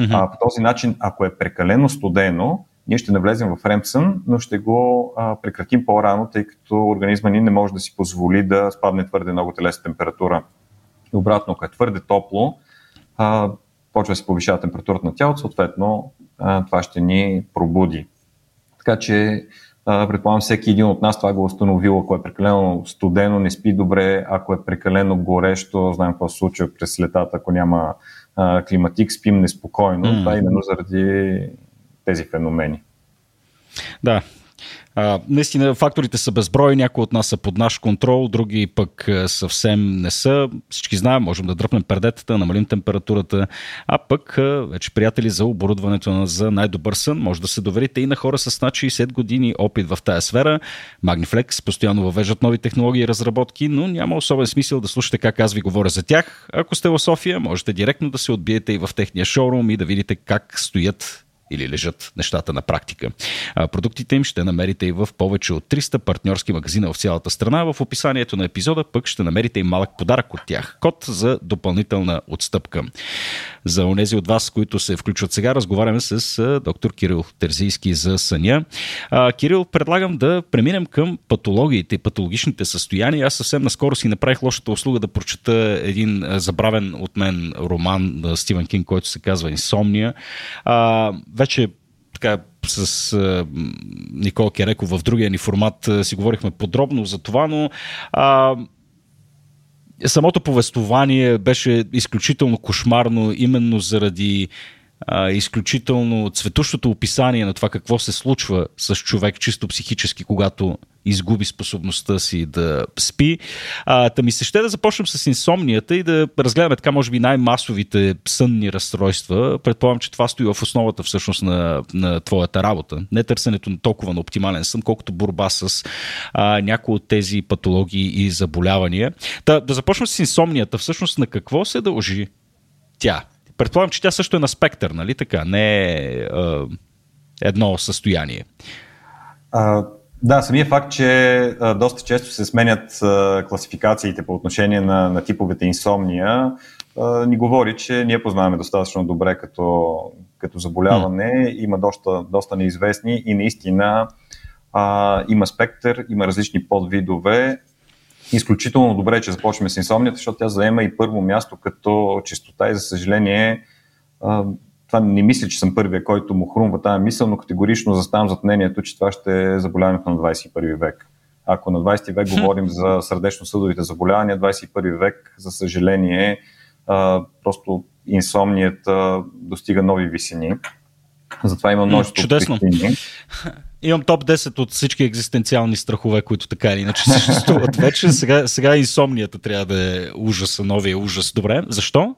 Mm-hmm. А, по този начин, ако е прекалено студено, ние ще навлезем в ремсън, но ще го а, прекратим по-рано, тъй като организма ни не може да си позволи да спадне твърде много телесна температура. И обратно, ако е твърде топло, а, почва да се повишава температурата на тялото, съответно а, това ще ни пробуди. Така че предполагам всеки един от нас това го е установил, ако е прекалено студено, не спи добре, ако е прекалено горещо, знаем какво се случва през летата, ако няма а, климатик, спим неспокойно. Mm. Това е именно заради тези феномени. Да, а, наистина факторите са безброй, някои от нас са под наш контрол, други пък съвсем не са. Всички знаем, можем да дръпнем пердетата, намалим температурата, а пък вече приятели за оборудването за най-добър сън, може да се доверите и на хора с над 60 години опит в тая сфера. Magniflex постоянно въвеждат нови технологии и разработки, но няма особен смисъл да слушате как аз ви говоря за тях. Ако сте в София, можете директно да се отбиете и в техния шоурум и да видите как стоят или лежат нещата на практика. Продуктите им ще намерите и в повече от 300 партньорски магазина в цялата страна. В описанието на епизода пък ще намерите и малък подарък от тях. Код за допълнителна отстъпка. За онези от вас, които се включват сега, разговаряме с доктор Кирил Терзийски за съня. Кирил, предлагам да преминем към патологиите патологичните състояния. Аз съвсем наскоро си направих лошата услуга да прочета един забравен от мен роман на Стивен Кинг, който се казва Инсомния вече така с а, Никола Кереко в другия ни формат си говорихме подробно за това, но а, самото повествование беше изключително кошмарно именно заради а, изключително цветущото описание на това какво се случва с човек чисто психически, когато изгуби способността си да спи. А, та ми се ще да започнем с инсомнията и да разгледаме така, може би, най-масовите сънни разстройства. Предполагам, че това стои в основата всъщност на, на твоята работа. Не търсенето на толкова на оптимален сън, колкото борба с а, някои от тези патологии и заболявания. Та, да започнем с инсомнията. Всъщност на какво се дължи тя? Предполагам, че тя също е на спектър, нали така? Не е а, едно състояние. А, да, самия факт, че а, доста често се сменят а, класификациите по отношение на, на типовете инсомния, а, ни говори, че ние познаваме достатъчно добре като, като заболяване. Mm. Има доста, доста неизвестни и наистина а, има спектър, има различни подвидове. Изключително добре, е, че започваме с инсомнията, защото тя заема и първо място като чистота и за съжаление това не мисля, че съм първия, който му хрумва тази мисъл, но категорично заставам зад мнението, че това ще е заболяването на 21 век. Ако на 20 век говорим за сърдечно-съдовите заболявания, 21 век, за съжаление, просто инсомнията достига нови висини. Затова има множество Чудесно. причини. Имам топ 10 от всички екзистенциални страхове, които така или иначе съществуват вече. Сега, сега инсомнията трябва да е ужаса, новия ужас. Добре, защо?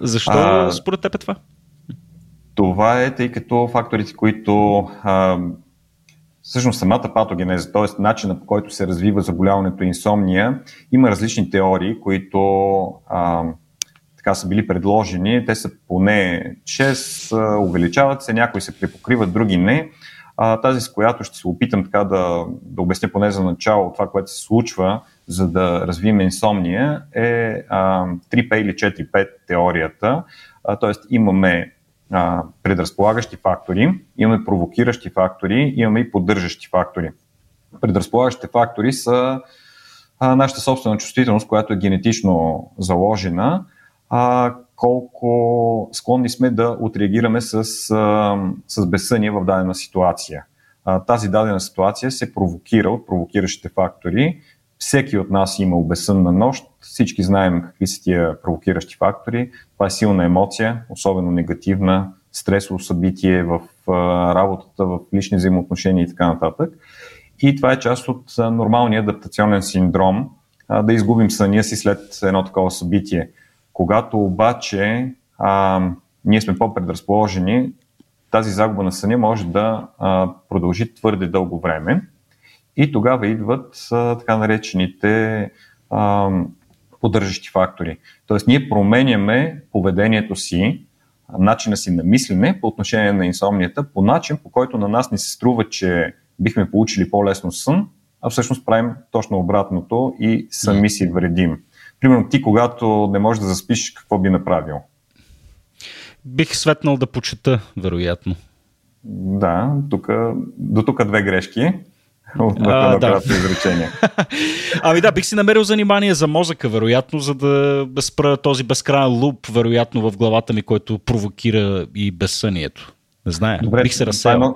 Защо а, според теб е това? Това е тъй като факторите, които а, всъщност самата патогенеза, т.е. начина по който се развива заболяването инсомния, има различни теории, които а, така са били предложени. Те са поне 6, увеличават се, някои се препокриват, други не. А, тази, с която ще се опитам така да, да обясня поне за начало това, което се случва, за да развием инсомния, е а, 3P или 4P теорията. т.е. имаме а, предразполагащи фактори, имаме провокиращи фактори, имаме и поддържащи фактори. Предразполагащите фактори са а, нашата собствена чувствителност, която е генетично заложена, а, колко склонни сме да отреагираме с, а, с безсъние в дадена ситуация. А, тази дадена ситуация се провокира от провокиращите фактори. Всеки от нас има безсънна нощ, всички знаем какви са тия провокиращи фактори. Това е силна емоция, особено негативна, стресово събитие в работата, в лични взаимоотношения и така нататък. И това е част от нормалния адаптационен синдром да изгубим съня си след едно такова събитие. Когато обаче а, ние сме по-предразположени, тази загуба на съня може да а, продължи твърде дълго време и тогава идват а, така наречените а, поддържащи фактори. Тоест ние променяме поведението си, начина си на мислене по отношение на инсомнията по начин, по който на нас ни се струва, че бихме получили по-лесно сън, а всъщност правим точно обратното и сами си вредим. Примерно ти, когато не можеш да заспиш, какво би направил? Бих светнал да почета, вероятно. Да, тук, до тук две грешки. А, да. изречение. ами да, бих си намерил занимание за мозъка, вероятно, за да спра този безкрайен луп, вероятно, в главата ми, който провокира и безсънието. Не знае, Добре, бих се разсеял.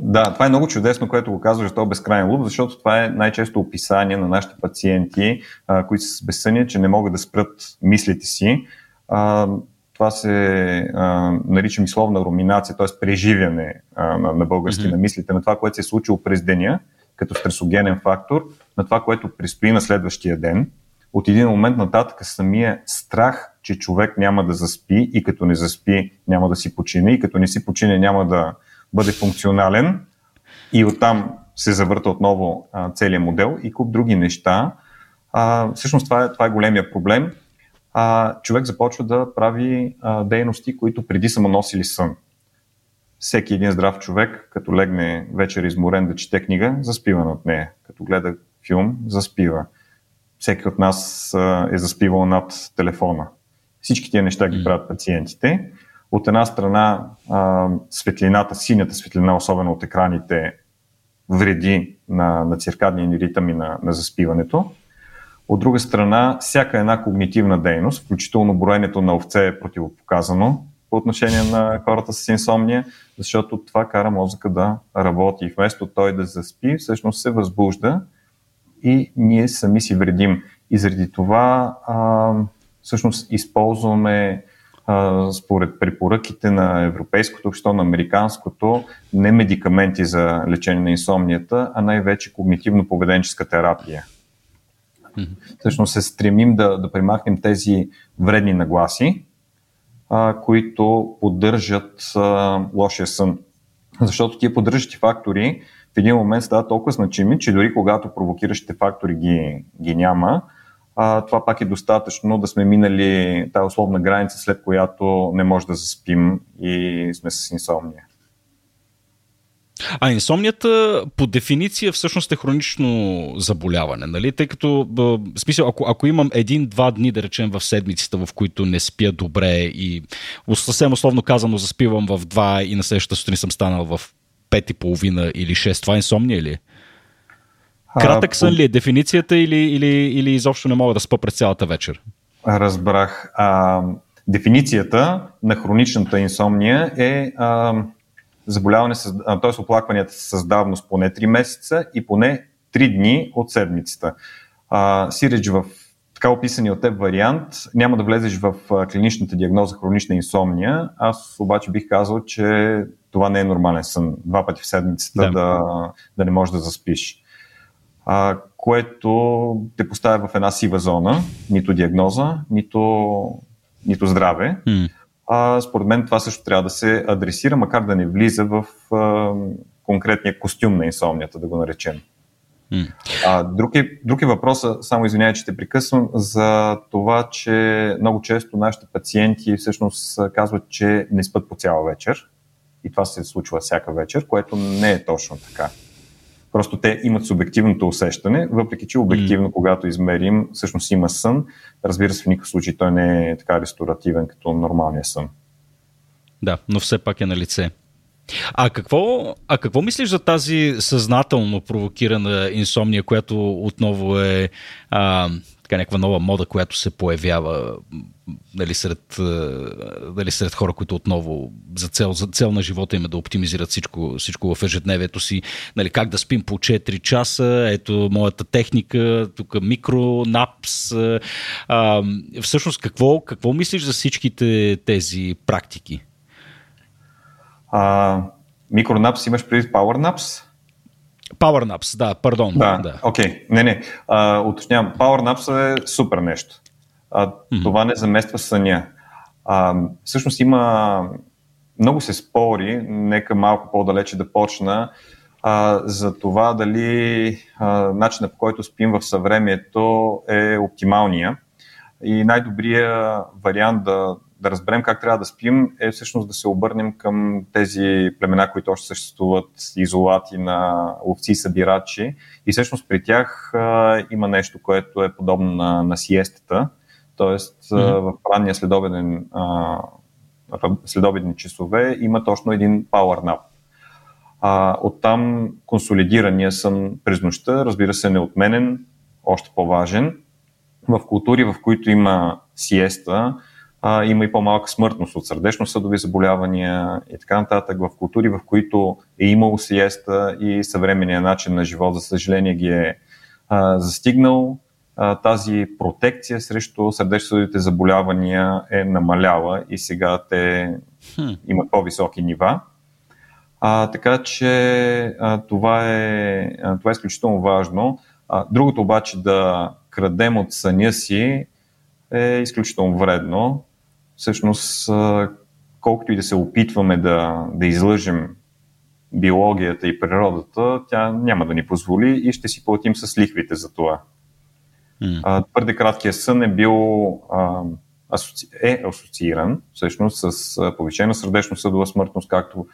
Да, това е много чудесно, което го казваш, този безкрайен луп, защото това е най-често описание на нашите пациенти, а, които са с безсъние, че не могат да спрат мислите си. А, това се а, нарича мисловна руминация, т.е. преживяне а, на, на български mm-hmm. на мислите, на това, което се е случило през деня, като стресогенен фактор, на това, което предстои на следващия ден. От един момент нататък самия страх, че човек няма да заспи и като не заспи няма да си почине и като не си почине няма да бъде функционален и оттам се завърта отново а, целият модел и куп други неща. А, всъщност това е, това е големия проблем. А, човек започва да прави а, дейности, които преди са му носили сън. Всеки един здрав човек, като легне вечер изморен да чете книга, заспива над нея. Като гледа филм, заспива. Всеки от нас е заспивал над телефона. Всички тия неща ги правят пациентите. От една страна светлината, синята светлина, особено от екраните, вреди на, на циркадния ни ритъм и на, на заспиването. От друга страна, всяка една когнитивна дейност, включително броенето на овце е противопоказано по отношение на хората с инсомния, защото това кара мозъка да работи. Вместо той да заспи, всъщност се възбужда и ние сами си вредим. И заради това а, всъщност използваме според препоръките на европейското общество, на американското, не медикаменти за лечение на инсомнията, а най-вече когнитивно-поведенческа терапия. Mm-hmm. Всъщност се стремим да, да примахнем тези вредни нагласи, а, които поддържат а, лошия сън. Защото тия поддържащи фактори в един момент стават толкова значими, че дори когато провокиращите фактори ги, ги няма, а, това пак е достатъчно да сме минали тази условна граница, след която не може да заспим и сме с инсомния. А инсомнията по дефиниция всъщност е хронично заболяване, нали? Тъй като, в смисъл, ако, ако имам един-два дни, да речем, в седмицата, в които не спя добре и съвсем условно казано заспивам в два и на следващата сутрин съм станал в пет и половина или шест, това е инсомния ли? Кратък сън ли е дефиницията или, или, или изобщо не мога да спа през цялата вечер? Разбрах. А, дефиницията на хроничната инсомния е а, заболяване, т.е. оплакванията с давност поне 3 месеца и поне 3 дни от седмицата. А, сиреч в така описания от теб вариант, няма да влезеш в клиничната диагноза хронична инсомния. Аз обаче бих казал, че това не е нормален сън. Два пъти в седмицата да, да, да не можеш да заспиш. А, което те поставя в една сива зона, нито диагноза, нито, нито здраве. Mm. А, според мен това също трябва да се адресира, макар да не влиза в а, конкретния костюм на инсомнията, да го наречем. Mm. А, друг, е, друг е въпроса, само извинявай, че те прекъсвам, за това, че много често нашите пациенти всъщност казват, че не спят по цяла вечер. И това се случва всяка вечер, което не е точно така. Просто те имат субективното усещане, въпреки че обективно, mm. когато измерим, всъщност има сън. Разбира се, в никакъв случай той не е така ресторативен като нормалния сън. Да, но все пак е на лице. А какво, а какво мислиш за тази съзнателно провокирана инсомния, която отново е а, така някаква нова мода, която се появява нали, сред, нали, сред хора, които отново за цел, за цел на живота им е да оптимизират всичко, всичко в ежедневието си. Нали, как да спим по 4 часа, ето моята техника, тук микронапс. А, всъщност, какво, какво мислиш за всичките тези практики? А, микронапс имаш преди PowerNaps? PowerNaps, да, пардон. Да. Да. Okay. Не, не. А, уточнявам. PowerNaps е супер нещо. А, mm-hmm. Това не замества съня. А, всъщност има... Много се спори, нека малко по-далече да почна, а, за това дали а, начинът по който спим в съвремието е оптималния. И най-добрият вариант да, да разберем как трябва да спим, е всъщност да се обърнем към тези племена, които още съществуват, изолати на ловци и събирачи. И всъщност при тях а, има нещо, което е подобно на, на сиестата. Тоест mm-hmm. в ранния следобеден, а, следобедни часове има точно един power nap. А, оттам консолидирания сън през нощта, разбира се, неотменен, още по-важен. В култури, в които има сиеста, а, има и по-малка смъртност от сърдечно-съдови заболявания и така нататък. В култури, в които е имало сиеста и съвременния начин на живот, за съжаление, ги е а, застигнал, а, тази протекция срещу сърдечно-съдовите заболявания е намаляла и сега те имат по-високи нива. А, така че а, това, е, а, това е изключително важно. А, другото обаче да крадем от съня си е изключително вредно всъщност, колкото и да се опитваме да, да излъжем биологията и природата, тя няма да ни позволи и ще си платим с лихвите за това. Mm. Твърде краткия сън е бил а, асоци... е асоцииран всъщност с повишена сърдечно-съдова смъртност, както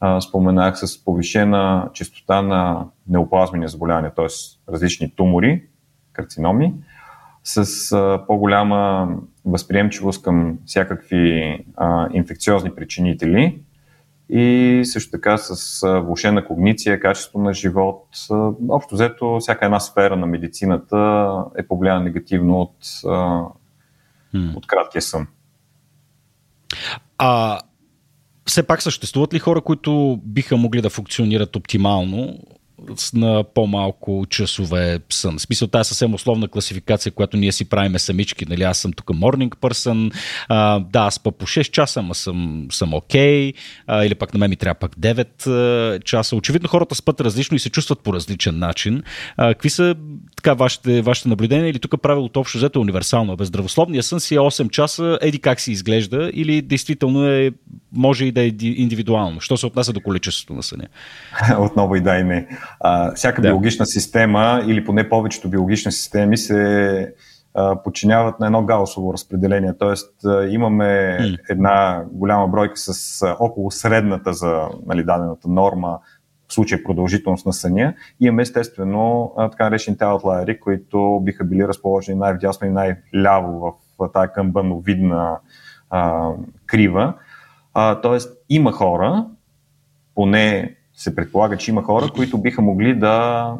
а, споменах, с повишена частота на неоплазмени заболявания, т.е. различни тумори, карциноми, с а, по-голяма възприемчивост към всякакви а, инфекциозни причинители и също така с а, влушена когниция, качество на живот. А, общо взето, всяка една сфера на медицината е повлияна негативно от, а, hmm. от краткия сън. А все пак съществуват ли хора, които биха могли да функционират оптимално на по-малко часове сън. В смисъл, тази съвсем условна класификация, която ние си правиме самички. Нали, аз съм тук morning person, а, да, аз спа по 6 часа, ама съм, съм окей, okay, или пък на мен ми трябва пък 9 а, часа. Очевидно хората спят различно и се чувстват по различен начин. А, какви са така вашите, вашите наблюдения или тук правилото общо взето е универсално? Без здравословния сън си е 8 часа, еди как си изглежда или действително е, може и да е индивидуално? Що се отнася до количеството на съня? Отново и да и не. А, всяка да. биологична система или поне повечето биологични системи се а, подчиняват на едно гаусово разпределение. Тоест а, имаме mm. една голяма бройка с а, около средната за нали, дадената норма в случай продължителност на съня. Имаме естествено така наречените аутлайери, които биха били разположени най-вдясно и най-ляво в, в тази камбановидна а, крива. А, тоест има хора, поне се предполага, че има хора, които биха могли да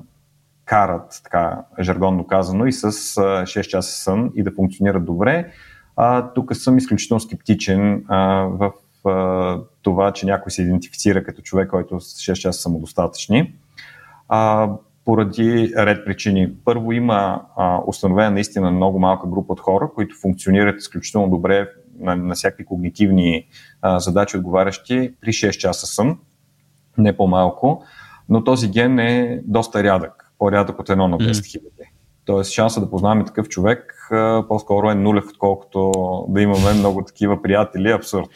карат, така жаргонно казано, и с 6 часа сън и да функционират добре. А, тук съм изключително скептичен а, в а, това, че някой се идентифицира като човек, който с 6 часа самодостатъчни. А, поради ред причини. Първо има а, установена наистина много малка група от хора, които функционират изключително добре на, на всякакви когнитивни а, задачи, отговарящи при 6 часа сън, не по-малко, но този ген е доста рядък, по-рядък от едно на 10 хиляди. Тоест шанса да познаваме такъв човек по-скоро е нулев, отколкото да имаме много такива приятели, абсурд.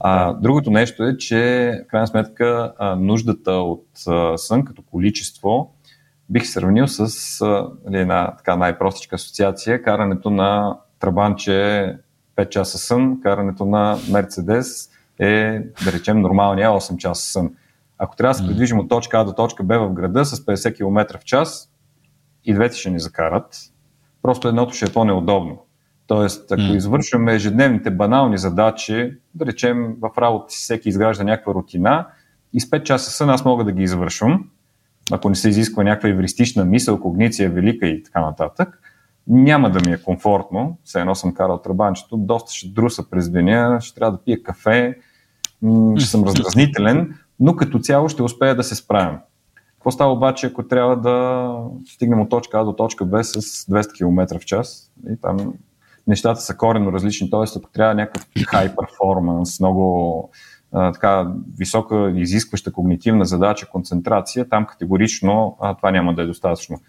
А, другото нещо е, че в крайна сметка а, нуждата от а, сън като количество бих сравнил с а, нали, една така най-простичка асоциация, карането на трабанче 5 часа сън, карането на Мерцедес е, да речем, нормалния 8 часа сън. Ако трябва да се придвижим от точка А до точка Б в града с 50 км в час, и двете ще ни закарат. Просто едното ще е по-неудобно. Тоест, ако mm. извършваме ежедневните банални задачи, да речем в работа си всеки изгражда някаква рутина и с 5 часа сън аз мога да ги извършвам, ако не се изисква някаква евристична мисъл, когниция велика и така нататък, няма да ми е комфортно, все едно съм карал трабанчето, доста ще друса през деня, ще трябва да пия кафе, ще съм раздразнителен, но като цяло ще успея да се справям. Какво става обаче, ако трябва да стигнем от точка А до точка Б с 200 км в час? И там нещата са коренно различни, т.е. ако трябва някакъв high performance, много а, така висока изискваща когнитивна задача, концентрация, там категорично а, това няма да е достатъчно.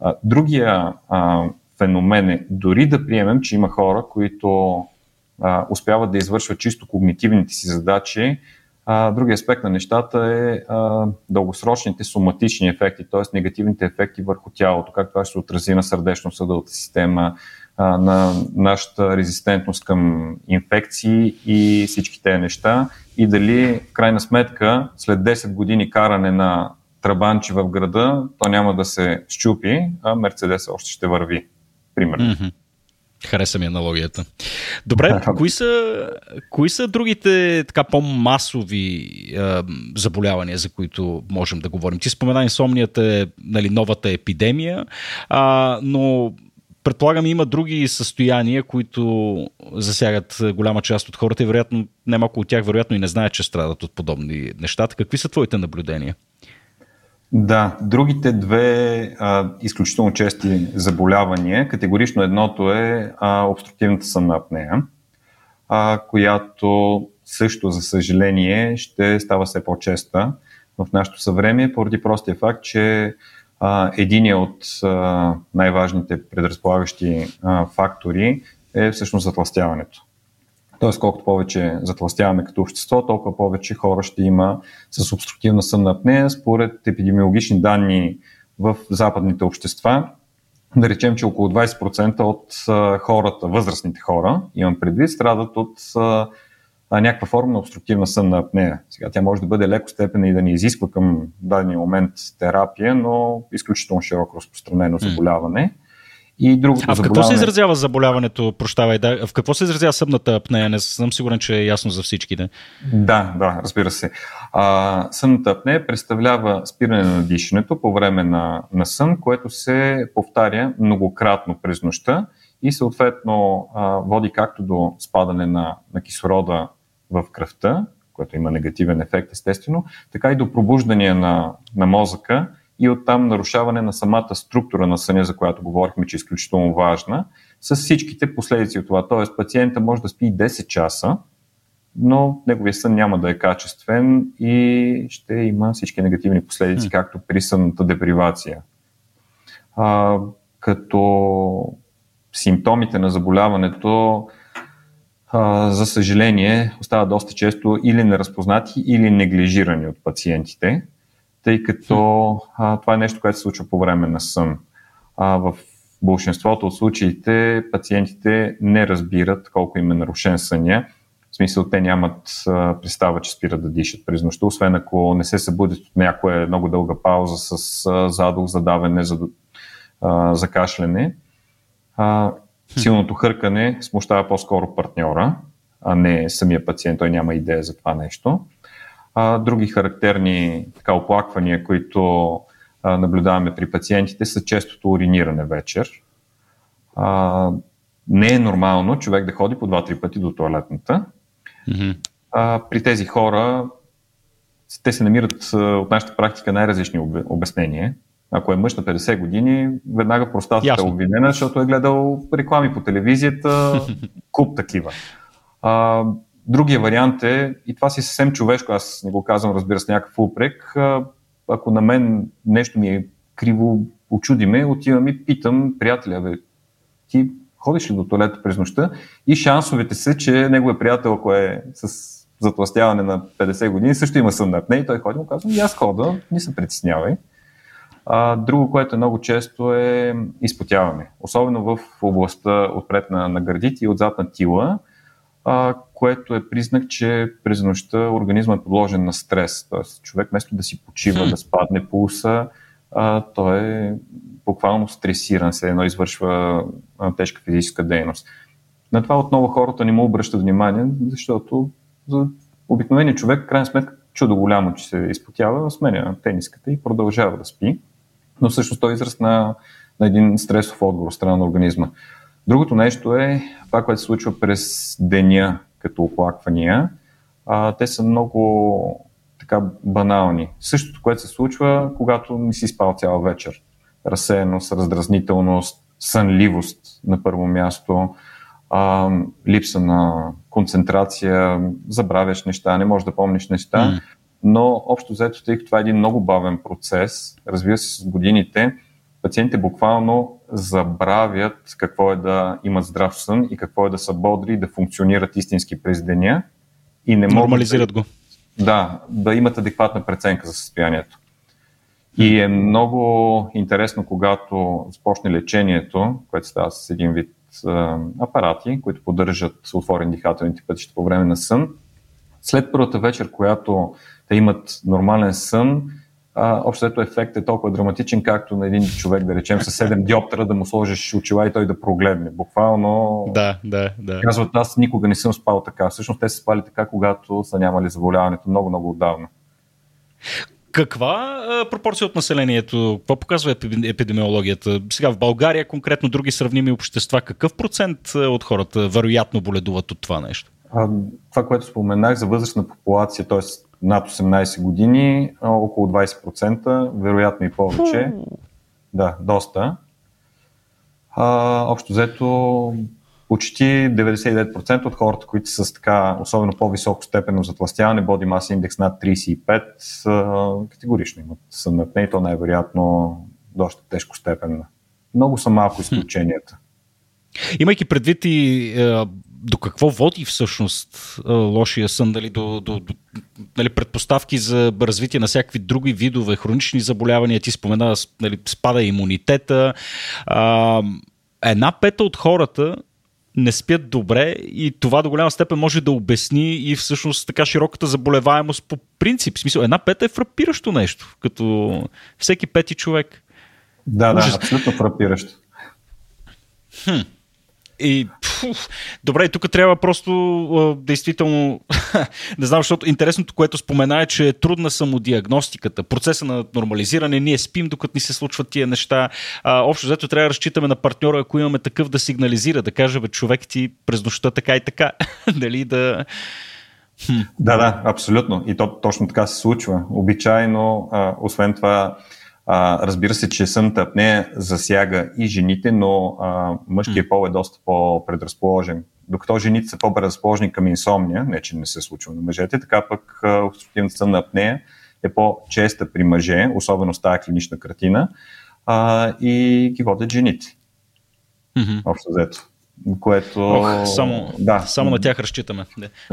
А, другия а, феномен е дори да приемем, че има хора, които а, успяват да извършват чисто когнитивните си задачи, другия аспект на нещата е а, дългосрочните соматични ефекти, т.е. негативните ефекти върху тялото, как това ще се отрази на сърдечно-съдовата система, а, на нашата резистентност към инфекции и всички тези неща. И дали в крайна сметка след 10 години каране на трабанчи в града, то няма да се щупи, а Мерцедес още ще върви. Примерно. Mm-hmm. Хареса ми аналогията. Добре, кои са, кои са другите така по-масови е, заболявания, за които можем да говорим? Ти спомена инсомнията е нали, новата епидемия, а, но предполагам има други състояния, които засягат голяма част от хората и вероятно немалко от тях вероятно и не знаят, че страдат от подобни неща. Какви са твоите наблюдения? Да, другите две а, изключително чести заболявания, категорично едното е а, обструктивната сънна апнея, а, която също, за съжаление, ще става все по-честа в нашето съвремие, поради простия факт, че а, един от а, най-важните предразполагащи а, фактори е всъщност затластяването. Тоест, колкото повече затластяваме като общество, толкова повече хора ще има с обструктивна сънна апнея. Според епидемиологични данни в западните общества, да речем, че около 20% от хората, възрастните хора, имам предвид, страдат от а, някаква форма на обструктивна сънна апнея. Сега тя може да бъде леко степена и да ни изисква към дадения момент терапия, но изключително широко разпространено заболяване. Mm. И другото а в какво се изразява заболяването, прощавай, да, в какво се изразява съмната апнея? Не съм сигурен, че е ясно за всички. Да, да, да разбира се. А, съмната апнея представлява спиране на дишането по време на, на сън, което се повтаря многократно през нощта и съответно а, води както до спадане на, на кислорода в кръвта, което има негативен ефект естествено, така и до пробуждане на, на мозъка, и оттам нарушаване на самата структура на съня, за която говорихме, че е изключително важна, с всичките последици от това. Тоест, пациента може да спи 10 часа, но неговия сън няма да е качествен и ще има всички негативни последици, както при сънната депривация. А, като симптомите на заболяването, а, за съжаление, остават доста често или неразпознати, или неглижирани от пациентите тъй като а, това е нещо, което се случва по време на сън. А, в большинството от случаите пациентите не разбират колко им е нарушен съня. В смисъл, те нямат представа, че спират да дишат през нощта, освен ако не се събудят от някоя много дълга пауза с задух, задаване, за, закашляне. Силното хъркане смущава по-скоро партньора, а не самия пациент. Той няма идея за това нещо. А, други характерни така, оплаквания, които а, наблюдаваме при пациентите, са честото уриниране вечер. А, не е нормално човек да ходи по 2-3 пъти до туалетната. Mm-hmm. А, при тези хора те се намират от нашата практика най-различни обяснения. Ако е мъж на 50 години, веднага простатата е обвинена, защото е гледал реклами по телевизията, куп такива. А, другия вариант е, и това си съвсем човешко, аз не го казвам, разбира се, някакъв упрек, ако на мен нещо ми е криво, очудиме, отивам и питам приятеля, бе, ти ходиш ли до туалета през нощта и шансовете са, че неговия приятел, ако е с затластяване на 50 години, също има сън на апне и той ходи му казва, и аз хода, не се притеснявай. А, друго, което е много често е изпотяване, особено в областта отпред на, на гърдите и отзад на тила, а, което е признак, че през нощта организма е подложен на стрес. Тоест, човек вместо да си почива, да спадне пулса, а, той е буквално стресиран, се едно извършва а, тежка физическа дейност. На това отново хората не му обръщат внимание, защото за обикновения човек, крайна сметка, чудо голямо, че се изпотява, сменя тениската и продължава да спи. Но всъщност той е израз на, на един стресов отговор страна на организма. Другото нещо е това, което се случва през деня като оплаквания. А, те са много така банални. Същото, което се случва, когато не си спал цял вечер. Разсеяност, раздразнителност, сънливост на първо място, а, липса на концентрация, забравяш неща, не можеш да помниш неща, mm. но общо взето, тъй като това е един много бавен процес, разбира се, с годините, пациентите буквално забравят какво е да имат здрав сън и какво е да са бодри и да функционират истински през деня. И не Нормализират да, го. Да, да имат адекватна преценка за състоянието. И е много интересно, когато започне лечението, което става с един вид апарати, които поддържат отворени дихателните пътища по време на сън. След първата вечер, която те имат нормален сън, общото ефект е толкова драматичен, както на един човек, да речем, с 7 диоптера да му сложиш очила и той да прогледне. Буквално. Да, да, да. Казват, аз никога не съм спал така. Всъщност те са спали така, когато са нямали заболяването много, много отдавна. Каква а, пропорция от населението, какво показва епидемиологията? Сега в България, конкретно други сравними общества, какъв процент от хората вероятно боледуват от това нещо? А, това, което споменах за възрастна популация, т.е. над 18 години, около 20%, вероятно и повече. Да, доста. А, общо взето почти 99% от хората, които са с така, особено по-високо степенно затластяване, боди маса индекс над 35, категорично имат съмнатне и то най-вероятно доста тежко степенно. Много са малко изключенията. Имайки предвид и е, до какво води всъщност лошия сън, дали до, до, до нали, предпоставки за развитие на всякакви други видове хронични заболявания, ти спомена, нали, спада имунитета. Е, една пета от хората не спят добре и това до голяма степен може да обясни и всъщност така широката заболеваемост по принцип. В смисъл, една пета е фрапиращо нещо, като всеки пети човек. Да, Ужас. да, абсолютно фрапиращо. Хм. И, пф, добре, тук трябва просто а, действително, не знам, защото интересното, което спомена е, че е трудна самодиагностиката, процеса на нормализиране, ние спим докато ни се случват тия неща. А, общо взето трябва да разчитаме на партньора, ако имаме такъв да сигнализира, да каже, бе, човек ти през нощта така и така. Дали да... Да, да, абсолютно. И то точно така се случва. Обичайно, а, освен това, а, разбира се, че сънта апнея засяга и жените, но а, мъжкият пол е доста по-предразположен. Докато жените са по-предразположени към инсомния, не че не се случва на мъжете, така пък обструктивната сънна апнея е по-честа при мъже, особено с тази клинична картина, а, и ги водят жените. Mm-hmm. Общо взето което... Ох, само, да. само на тях разчитаме.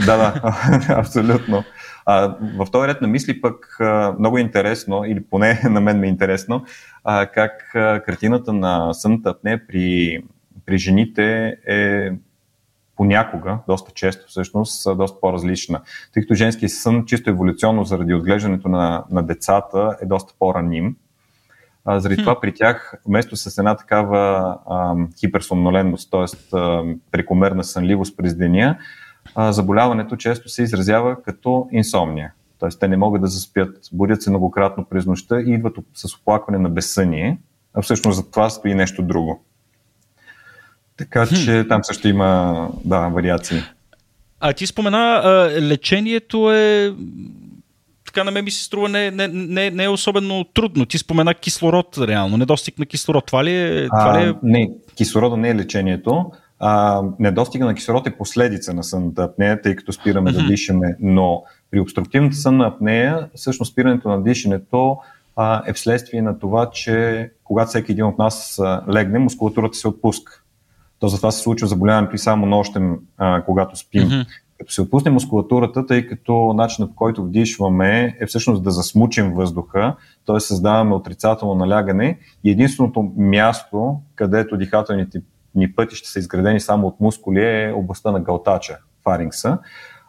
Да, да, абсолютно. А, в този ред на мисли пък много интересно, или поне на мен ми е интересно, а, как картината на сънната апне при, при жените е понякога, доста често всъщност, доста по-различна. Тъй като женски сън, чисто еволюционно заради отглеждането на, на децата, е доста по-раним а, заради това при тях, вместо с една такава а, хиперсомноленност, т.е. прекомерна сънливост през деня, а, заболяването често се изразява като инсомния. Т.е. те не могат да заспят, будят се многократно през нощта и идват с оплакване на безсъние, а всъщност за това стои нещо друго. Така че там също има да, вариации. А ти спомена, а, лечението е така на мен ми се струва не, не, не, не е особено трудно. Ти спомена кислород, реално, недостиг на кислород. Това ли е? Това ли е... не, кислорода не е лечението. А, недостига на кислород е последица на сънната апнея, тъй като спираме mm-hmm. да дишаме, но при обструктивната сънна апнея, всъщност спирането на дишането а, е вследствие на това, че когато всеки един от нас а, легне, мускулатурата се отпуска. То затова се случва заболяването и само нощем, а, когато спим. Mm-hmm. Като се отпусне мускулатурата, тъй като начинът по който вдишваме е всъщност да засмучим въздуха, т.е. създаваме отрицателно налягане и единственото място, където дихателните ни пътища са изградени само от мускули е областта на галтача, фарингса.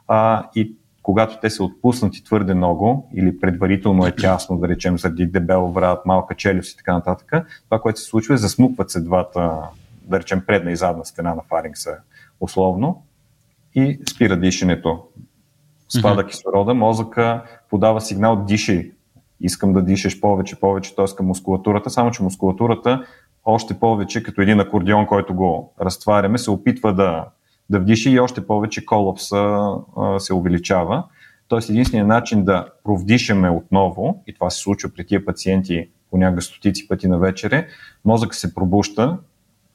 А, и когато те са отпуснати твърде много или предварително е тясно, да речем, заради дебел врат, малка челюст и така нататък, това, което се случва е засмукват се двата, да речем, предна и задна стена на фарингса условно и спира дишането. Спада mm-hmm. кислорода, мозъка подава сигнал дишай. Искам да дишаш повече, повече, т.е. към мускулатурата, само че мускулатурата още повече, като един акордион, който го разтваряме, се опитва да, да вдиши и още повече колапса а, се увеличава. Тоест единственият начин да провдишаме отново, и това се случва при тия пациенти понякога стотици пъти на вечере, мозък се пробуща,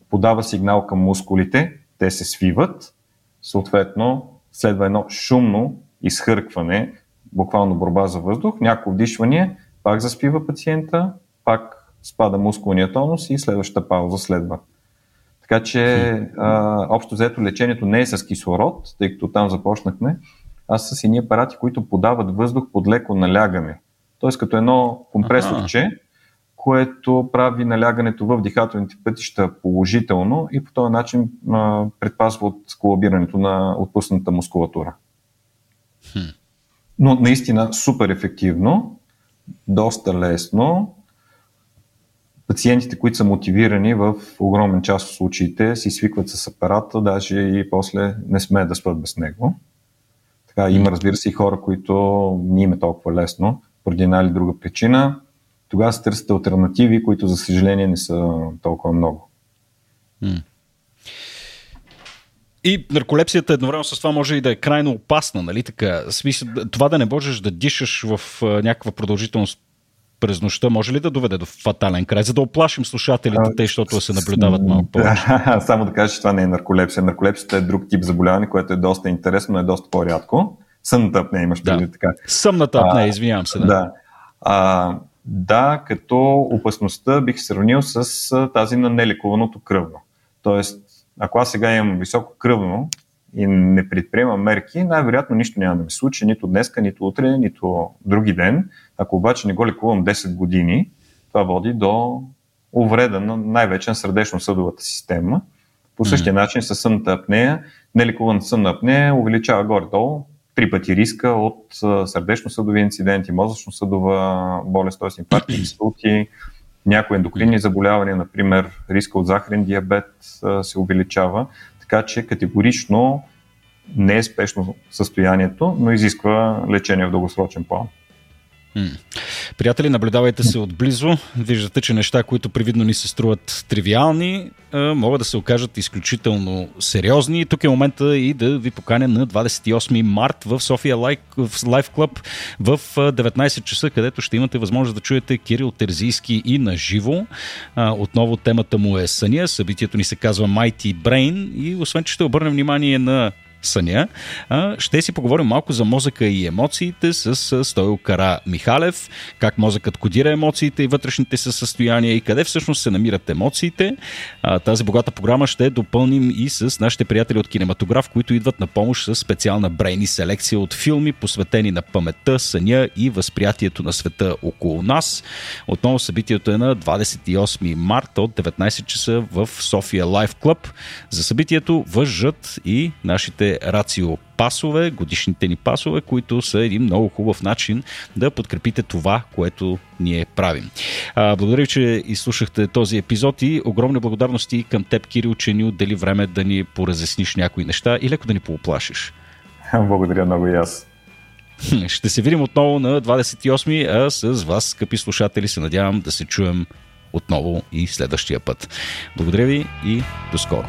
подава сигнал към мускулите, те се свиват, съответно следва едно шумно изхъркване, буквално борба за въздух, някакво вдишване, пак заспива пациента, пак спада мускулния тонус и следващата пауза следва. Така че а, общо взето лечението не е с кислород, тъй като там започнахме, а с едни апарати, които подават въздух под леко налягане. Тоест като едно компресорче, което прави налягането в дихателните пътища положително и по този начин а, предпазва от колабирането на отпусната мускулатура. Но наистина супер ефективно, доста лесно, пациентите, които са мотивирани в огромен част от случаите, си свикват с апарата, даже и после не сме да спят без него. Така, има, разбира се, и хора, които не им е толкова лесно, поради една или друга причина. Тогава се търсят альтернативи, които, за съжаление, не са толкова много. И нарколепсията едновременно с това може и да е крайно опасна, нали така? Смисъл, това да не можеш да дишаш в някаква продължителност през нощта може ли да доведе до фатален край, за да оплашим слушателите, тъй, защото се наблюдават малко повече? Само да кажа, че това не е нарколепсия. Нарколепсията е друг тип заболяване, което е доста интересно, но е доста по-рядко. Сънната апнея имаш да. преди така. Съмната апнея, извинявам се. Да. да. А, да, като опасността бих сравнил с тази на нелекуваното кръвно. Тоест, ако аз сега имам високо кръвно и не предприемам мерки, най-вероятно нищо няма да ми случи, нито днеска, нито утре, нито други ден. Ако обаче не го лекувам 10 години, това води до увреда на най-вече на сърдечно-съдовата система. По същия mm-hmm. начин със сънната апнея, нелекуваната сънна апнея увеличава горе-долу три пъти риска от сърдечно-съдови инциденти, мозъчно-съдова болест, т.е. инфаркти, инсулти, някои ендокринни заболявания, например риска от захарен диабет се увеличава. Така че категорично не е спешно състоянието, но изисква лечение в дългосрочен план. Приятели, наблюдавайте се отблизо. Виждате, че неща, които привидно ни се струват тривиални, могат да се окажат изключително сериозни. Тук е момента и да ви поканя на 28 март в София Лайф Клуб в 19 часа, където ще имате възможност да чуете Кирил Терзийски и на живо. Отново темата му е съня. Събитието ни се казва Mighty Brain и освен, че ще обърнем внимание на съня, ще си поговорим малко за мозъка и емоциите с Стойо Кара Михалев, как мозъкът кодира емоциите и вътрешните си състояния и къде всъщност се намират емоциите. Тази богата програма ще допълним и с нашите приятели от кинематограф, които идват на помощ с специална брейни селекция от филми, посветени на паметта, съня и възприятието на света около нас. Отново събитието е на 28 марта от 19 часа в София Лайф Клуб. За събитието въжат и нашите рацио пасове, годишните ни пасове, които са един много хубав начин да подкрепите това, което ние правим. А, благодаря, че изслушахте този епизод и огромни благодарности към теб, Кирил, че ни отдели време да ни поразясниш някои неща и леко да ни пооплашиш. Благодаря много и аз. Ще се видим отново на 28, а с вас, скъпи слушатели, се надявам да се чуем отново и следващия път. Благодаря ви и до скоро.